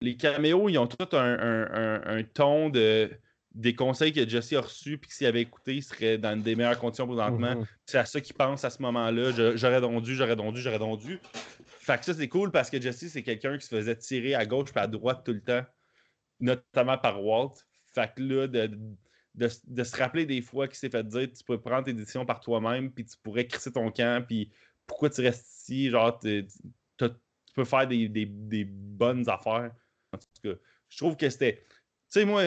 S1: les caméos, ils ont tout un, un- un- un ton de, des conseils que Jesse a reçus, puis que s'il avait écouté, il serait dans des meilleures conditions présentement.
S2: Mhm.
S1: C'est à ça qu'il pense à ce moment-là. J'aurais dondu, j'aurais dondu, j'aurais dondu. Fait que ça, c'est cool parce que Jesse, c'est quelqu'un qui se faisait tirer à gauche et à droite tout le temps, notamment par Walt. Fait que là, de, de, de se rappeler des fois qu'il s'est fait dire tu peux prendre tes décisions par toi-même, puis tu pourrais crisser ton camp, puis pourquoi tu restes ici, genre, tu peux faire des, des- des bonnes affaires. En tout cas, je trouve que c'était. Tu sais, moi,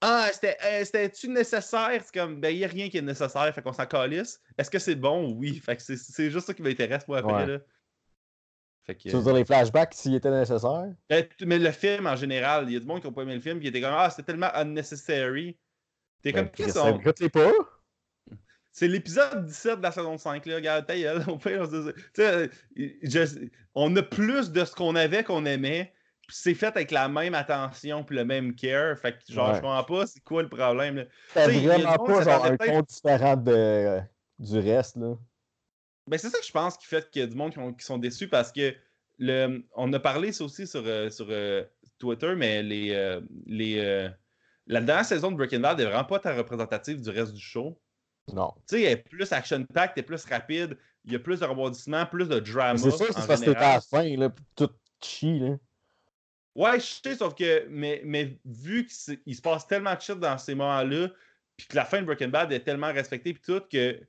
S1: Ah, euh, c'était-tu nécessaire? C'est comme, ben, il n'y a rien qui est nécessaire, fait qu'on s'en calisse. Est-ce que c'est bon? Oui. Fait que c'est juste ça qui m'intéresse, moi, après, là.
S2: Fait que, tu veux dire les flashbacks s'ils étaient nécessaires?
S1: Ben, mais le film en général, il y a du monde qui n'a pas aimé le film, qui était comme, ah, c'était tellement unnecessary. T'es ben, comme, qu'est-ce
S2: que c'est pas?
S1: C'est l'épisode 17 de la saison 5, là. Regarde, ta gueule. On, a plus de ce qu'on avait qu'on aimait. C'est fait avec la même attention puis le même care. Fait que, genre, je comprends pas c'est quoi le problème.
S2: C'est vraiment pas genre un ton différent de, du reste, là.
S1: Ben, c'est ça que je pense qui fait qu'il y a du monde qui, sont déçus parce que le, on a parlé ça aussi sur, euh, sur euh, Twitter, mais les, euh, les, la dernière saison de Breaking Bad n'est vraiment pas très représentative du reste du show.
S2: Non.
S1: Tu sais, elle est plus action-packed, elle est plus rapide, il y a plus de rebondissements, plus de drama.
S2: C'est ça, c'est parce que à la fin, là, tout chie, là.
S1: Ouais, je sais, sauf que, mais, mais vu qu'il se passe tellement de shit dans ces moments-là, puis que la fin de Breaking Bad est tellement respectée, puis tout, que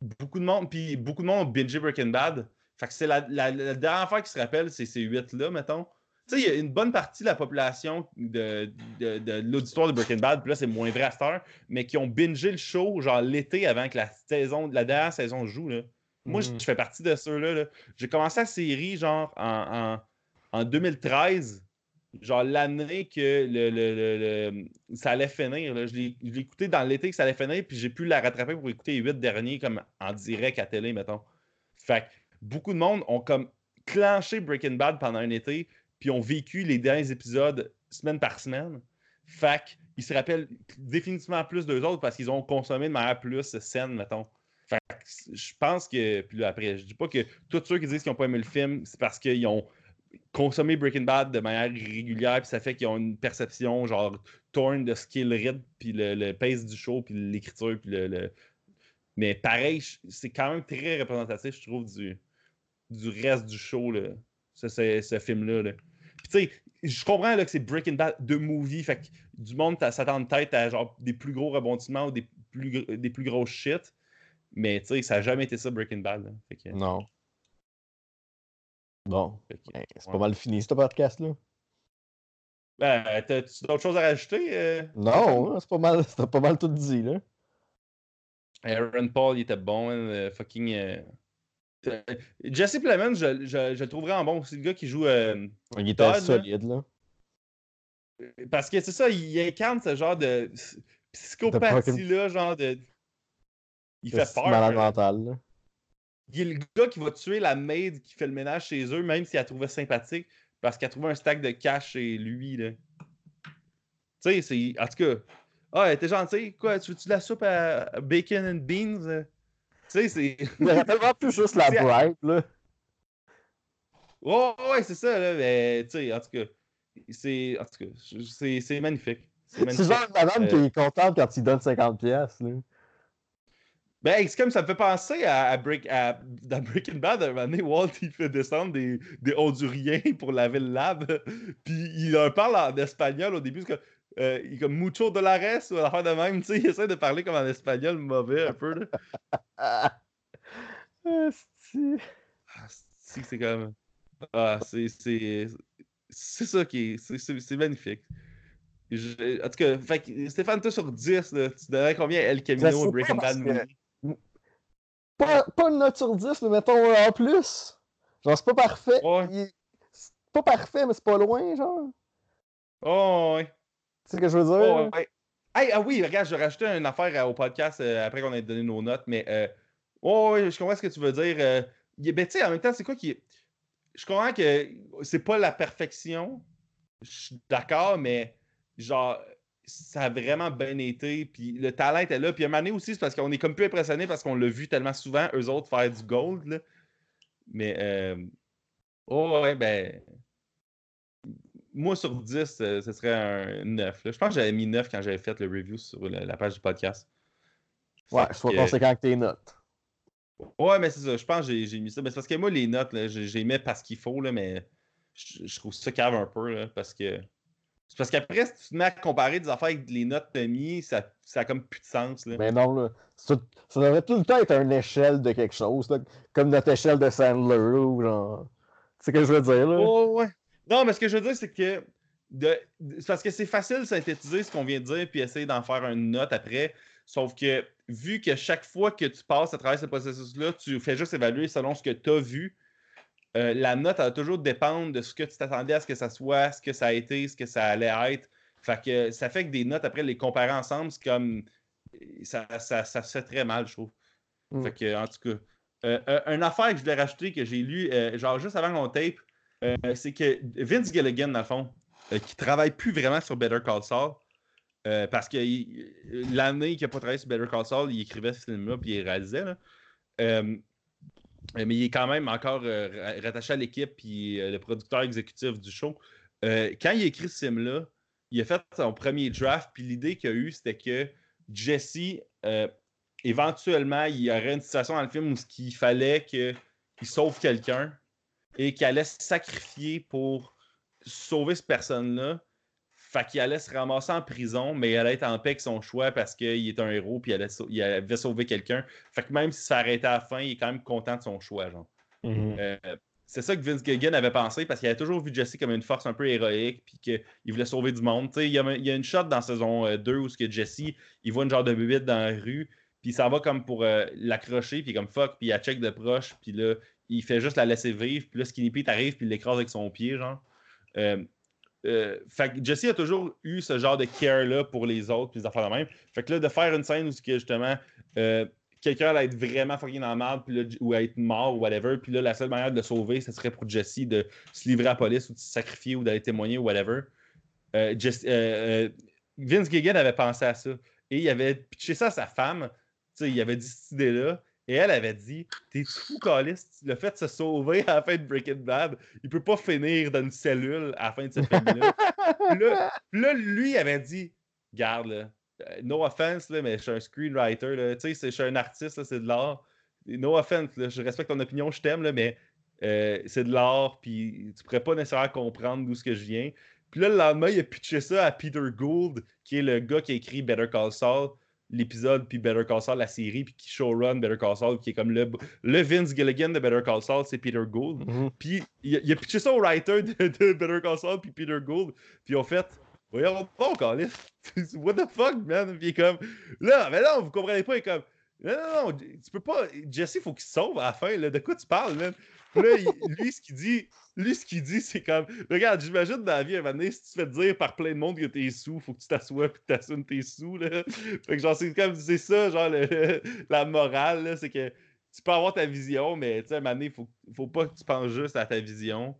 S1: beaucoup de monde, puis beaucoup de monde ont bingé Breaking Bad. Fait que c'est la, la, dernière fois qu'ils se rappellent, c'est ces huit-là, mettons. Tu sais, il y a une bonne partie de la population de, de, de, l'auditoire de Breaking Bad, puis là, c'est moins vrai à cette heure, mais qui ont bingé le show, genre l'été avant que la saison, la dernière saison joue. Là. Moi, je, mm. fais partie de ceux-là. J'ai commencé la série, genre, en, en, en 2013, genre l'année que le, le, le, ça allait finir. Là. Je l'ai écouté dans l'été que ça allait finir, puis j'ai pu la rattraper pour écouter les huit derniers, comme en direct à télé, mettons. Fait que beaucoup de monde ont comme clenché Breaking Bad pendant un été, puis ont vécu les derniers épisodes semaine par semaine. Fait qu'ils se rappellent définitivement plus d'eux autres parce qu'ils ont consommé de manière plus saine, mettons. Fait je pense que. Puis là, après, je dis pas que tous ceux qui disent qu'ils n'ont pas aimé le film, c'est parce qu'ils ont consommé Breaking Bad de manière régulière, puis ça fait qu'ils ont une perception, genre, torn de skill rythme, puis le, pace du show, puis l'écriture, puis le, Mais pareil, c'est quand même très représentatif, je trouve, du, du reste du show, là, ce, ce film-là. Là tu sais, je comprends là, que c'est Breaking Bad de movie, fait que du monde s'attend de tête à genre des plus gros rebondissements ou des plus, des plus gros shit. Mais tu sais, ça n'a jamais été ça Breaking Bad.
S2: Non. Bon. Ben, c'est pas mal fini ce podcast-là.
S1: Ben, t'as-tu d'autres choses à rajouter? Euh,
S2: non, c'est pas mal, c'était pas mal tout dit, là.
S1: Aaron Paul, il était bon, hein, fucking. Euh, Jesse Plemons, je, je, je, le trouve vraiment bon. C'est le gars qui joue. Euh,
S2: il était solide, là.
S1: Parce que c'est ça, il incarne ce genre de psychopathie-là, genre de. Il fait peur.
S2: Malade mental, là.
S1: Il est le gars qui va tuer la maid qui fait le ménage chez eux, même si elle trouvait sympathique, parce qu'elle trouvait un stack de cash chez lui, là. Tu sais, c'est. En tout cas. Ah, t'es gentil. Quoi, tu veux-tu la soupe à bacon and beans? Tu sais, c'est.
S2: Mais tellement plus juste la bribe, là.
S1: Ouais, ouais, c'est ça, là. Mais, tu sais, en tout cas, c'est. En tout cas, c'est magnifique.
S2: C'est genre une madame qui est contente quand il donne 50$, là.
S1: Ben, c'est comme ça me fait penser à, à, Break, à Breaking Bad, à un moment donné, Walt, il fait descendre des, des Honduriens pour laver le lab. Puis il leur parle en espagnol au début. Euh, il est comme mucho de la reste ou l'affaire de même, tu sais, il essaie de parler comme en espagnol mauvais un peu. Là. ah, c'est comme. Ah, c'est. C'est ça qui est. C'est magnifique. en tout cas, fait Stéphane, toi sur 10, là, tu donnerais combien El Camino et Breaking Bad que...
S2: pas, pas une note sur 10, mais mettons en plus. Genre, c'est pas parfait.
S1: Ouais.
S2: C'est pas parfait, mais c'est pas loin, genre.
S1: Oh, ouais.
S2: C'est ce que je veux dire?
S1: Oh, ah oui, regarde, je vais rajouter une affaire euh, au podcast euh, après qu'on ait donné nos notes, mais euh, oh, je comprends ce que tu veux dire. Euh, ben, tu sais, en même temps, c'est quoi qui. Je comprends que c'est pas la perfection. Je suis d'accord, mais genre, ça a vraiment bien été. Puis le talent était là. Puis à un moment aussi, c'est parce qu'on est comme plus impressionné parce qu'on l'a vu tellement souvent, eux autres, faire du gold. Là. Mais, oh, ouais, ben moi, sur 10, euh, ce serait un 9. Je pense que j'avais mis 9 quand j'avais fait le review sur la, page du podcast.
S2: Ouais, sois conséquent avec tes notes.
S1: Ouais, mais c'est ça. Je pense que j'ai mis ça. Mais c'est parce que moi, les notes, j'ai mis parce qu'il faut, là, mais je, trouve ça cave un peu. Là, parce que. C'est parce qu'après, si tu te mets à comparer des affaires avec les notes de mis, ça, ça a comme plus de sens. Là.
S2: Mais non, là. Ça, devrait tout le temps être une échelle de quelque chose. comme notre échelle de Sandler ou genre. C'est ce que je veux dire, là?
S1: Oh, ouais. Non, mais ce que je veux dire, c'est que de, parce que c'est facile de synthétiser ce qu'on vient de dire puis essayer d'en faire une note après. Sauf que vu que chaque fois que tu passes à travers ce processus-là, tu fais juste évaluer selon ce que tu as vu, euh, la note va toujours dépendre de ce que tu t'attendais à ce que ça soit, ce que ça a été, ce que ça allait être. Fait que ça fait que des notes, après, les comparer ensemble, c'est comme. Ça, ça, ça, se fait très mal, je trouve. Mm. Fait que, en tout cas. Euh, une affaire que je voulais rajouter, que j'ai lu, genre juste avant mon tape, c'est que Vince Gilligan, dans le fond, qui travaille plus vraiment sur Better Call Saul, euh, parce que l'année qu'il n'a pas travaillé sur Better Call Saul, il écrivait ce film-là puis il réalisait. Euh, mais il est quand même encore euh, rattaché à l'équipe puis le producteur exécutif du show. quand il a écrit ce film-là, il a fait son premier draft, puis l'idée qu'il a eue, c'était que Jesse, éventuellement, il y aurait une situation dans le film où il fallait qu'il sauve quelqu'un et qu'il allait se sacrifier pour sauver cette personne-là. Fait qu'il allait se ramasser en prison, mais il allait être en paix avec son choix parce qu'il est un héros puis il, avait sauvé quelqu'un. Fait que même si ça arrêtait à la fin, il est quand même content de son choix, genre.
S2: Mm-hmm.
S1: Euh, c'est ça que Vince Gilligan avait pensé parce qu'il avait toujours vu Jesse comme une force un peu héroïque puis qu'il voulait sauver du monde. Il y, a, il y, a, une shot dans saison 2 euh, où que Jesse il voit une genre de bébite dans la rue puis ça va comme pour euh, l'accrocher puis comme fuck puis il a check de proche puis là il fait juste la laisser vivre puis là Skinny Pete arrive puis il l'écrase avec son pied genre. Euh, fait que Jesse a toujours eu ce genre de care-là pour les autres, puis les affaires de même. Fait que là, de faire une scène où justement euh, quelqu'un allait être vraiment fucking en merde, puis ou être mort ou whatever, puis là, la seule manière de le sauver, ce serait pour Jesse de se livrer à la police ou de se sacrifier ou d'aller témoigner ou whatever. Euh, Vince Gilligan avait pensé à ça. Et il avait pitché ça à sa femme. il avait dit cette idée-là. Et elle avait dit T'es fou, Calis, le fait de se sauver à la fin de Breaking Bad, il peut pas finir dans une cellule à la fin de ce film-là. là, là, lui avait dit Garde, euh, no offense, là, mais je suis un screenwriter, là, je suis un artiste, c'est de l'art. No offense, là, je respecte ton opinion, je t'aime, mais euh, c'est de l'art, puis tu pourrais pas nécessairement comprendre d'où ce que je viens. Puis là, le lendemain, il a pitché ça à Peter Gould, qui est le gars qui a écrit Better Call Saul l'épisode, puis Better Call Saul, la série, puis qui showrun Better Call Saul, qui est comme le, le Vince Gilligan de Better Call Saul, c'est Peter Gould.
S2: Mm-hmm.
S1: Puis il, a pitché ça au writer de, Better Call Saul, puis Peter Gould. Puis en fait, voyons pas, Calis. What the fuck, man? Puis comme, là, mais non, vous comprenez pas, il est comme, non, non, non, tu peux pas, Jesse, il faut qu'il se sauve à la fin, là. De quoi tu parles, man? là, lui, ce qu'il dit, lui, ce qu'il dit, c'est comme Regarde, j'imagine dans la vie, un moment donné, si tu te fais dire par plein de monde que t'es sous, faut que tu t'assoies et que tu assumes tes sous. Là. Fait que genre, c'est comme c'est ça, genre la morale, c'est que tu peux avoir ta vision, mais tu sais, à un moment donné, faut, faut pas que tu penses juste à ta vision.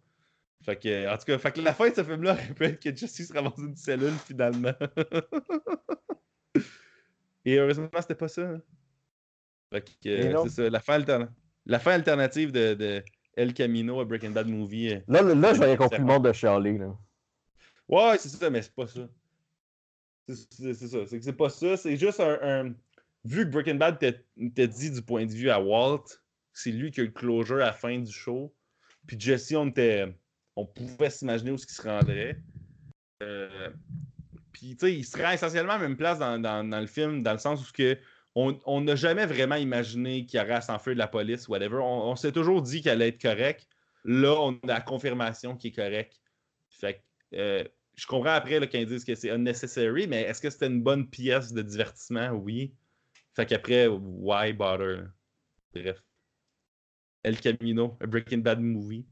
S1: Fait que, en tout cas, fait que la fin de ce film-là répète que Jesse se ramasse une cellule finalement. Et heureusement, c'était pas ça. Hein. Fait que, c'est ça, la fin, la fin alternative de El Camino à Breaking Bad Movie. Euh,
S2: là, là, je voyais compris le monde de Charlie. Là.
S1: Ouais, c'est ça, mais c'est pas ça. C'est ça. C'est que c'est pas ça. C'est juste un, Vu que Breaking Bad t'a dit du point de vue à Walt, c'est lui qui a eu le closure à la fin du show. Puis Jesse, on, était, on pouvait s'imaginer où ce qu'il se rendrait. Euh, puis, tu sais, il serait essentiellement à la même place dans, dans, dans, le film, dans le sens où que on n'a jamais vraiment imaginé qu'il y aurait à s'enfuir de la police, whatever. On, s'est toujours dit qu'elle allait être correcte. Là, on a la confirmation qu'il est correct. Fait euh, je comprends après qu'ils disent que c'est unnecessary, mais est-ce que c'était une bonne pièce de divertissement? Oui. Fait qu'après, why bother? Bref. El Camino, a Breaking Bad movie.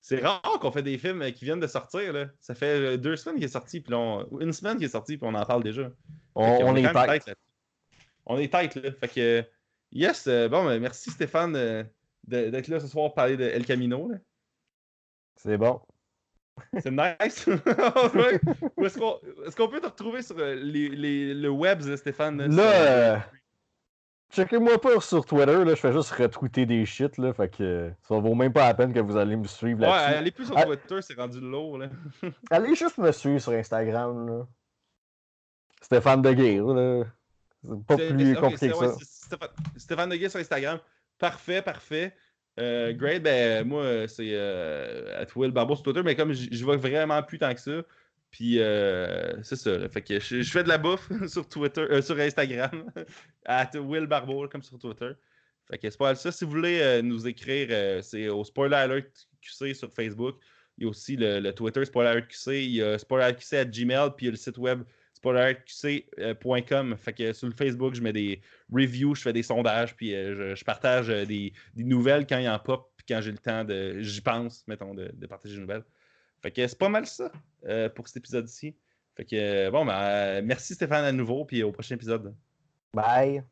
S1: C'est rare qu'on fait des films qui viennent de sortir. Là. Ça fait deux semaines qu'il est sorti, puis une semaine qu'il est sorti, puis on en parle déjà.
S2: On, est tête
S1: on est tête, là. Fait que, yes, euh, bon, ben, merci Stéphane euh, d'être là ce soir pour parler de El Camino.
S2: C'est bon.
S1: C'est nice. Est-ce qu'on peut te retrouver sur euh, les, les, le web, Stéphane?
S2: Là, checkez-moi pas sur Twitter, là, je fais juste retweeter des shit, là, fait que ça vaut même pas la peine que vous allez me suivre
S1: là-dessus. Ouais, allez plus sur ah. Twitter, c'est rendu lourd, là.
S2: allez juste me suivre sur Instagram, là. Stéphane De là. Pas plus compliqué que ça.
S1: Stéphane, Stéphane sur Instagram. Parfait, parfait. Euh, great, ben moi, c'est euh, at Will Barbeau sur Twitter, mais comme je vois vraiment plus tant que ça, puis euh, c'est ça. Fait que je, fais de la bouffe sur Twitter, euh, sur Instagram, at Will Barbeau, comme sur Twitter. Fait que c'est pas ça. Si vous voulez nous écrire, c'est au Spoiler Alert QC sur Facebook. Il y a aussi le, Twitter SpoilerQC, il y a SpoilerQC à Gmail, puis il y a le site web spoilerqc.com. Fait que sur le Facebook, je mets des reviews, je fais des sondages, puis je, partage des, nouvelles quand il y en pop, puis quand j'ai le temps de. J'y pense, mettons, de, partager des nouvelles. Fait que c'est pas mal ça pour cet épisode-ci. Fait que bon, ben, merci Stéphane à nouveau, puis au prochain épisode.
S2: Bye.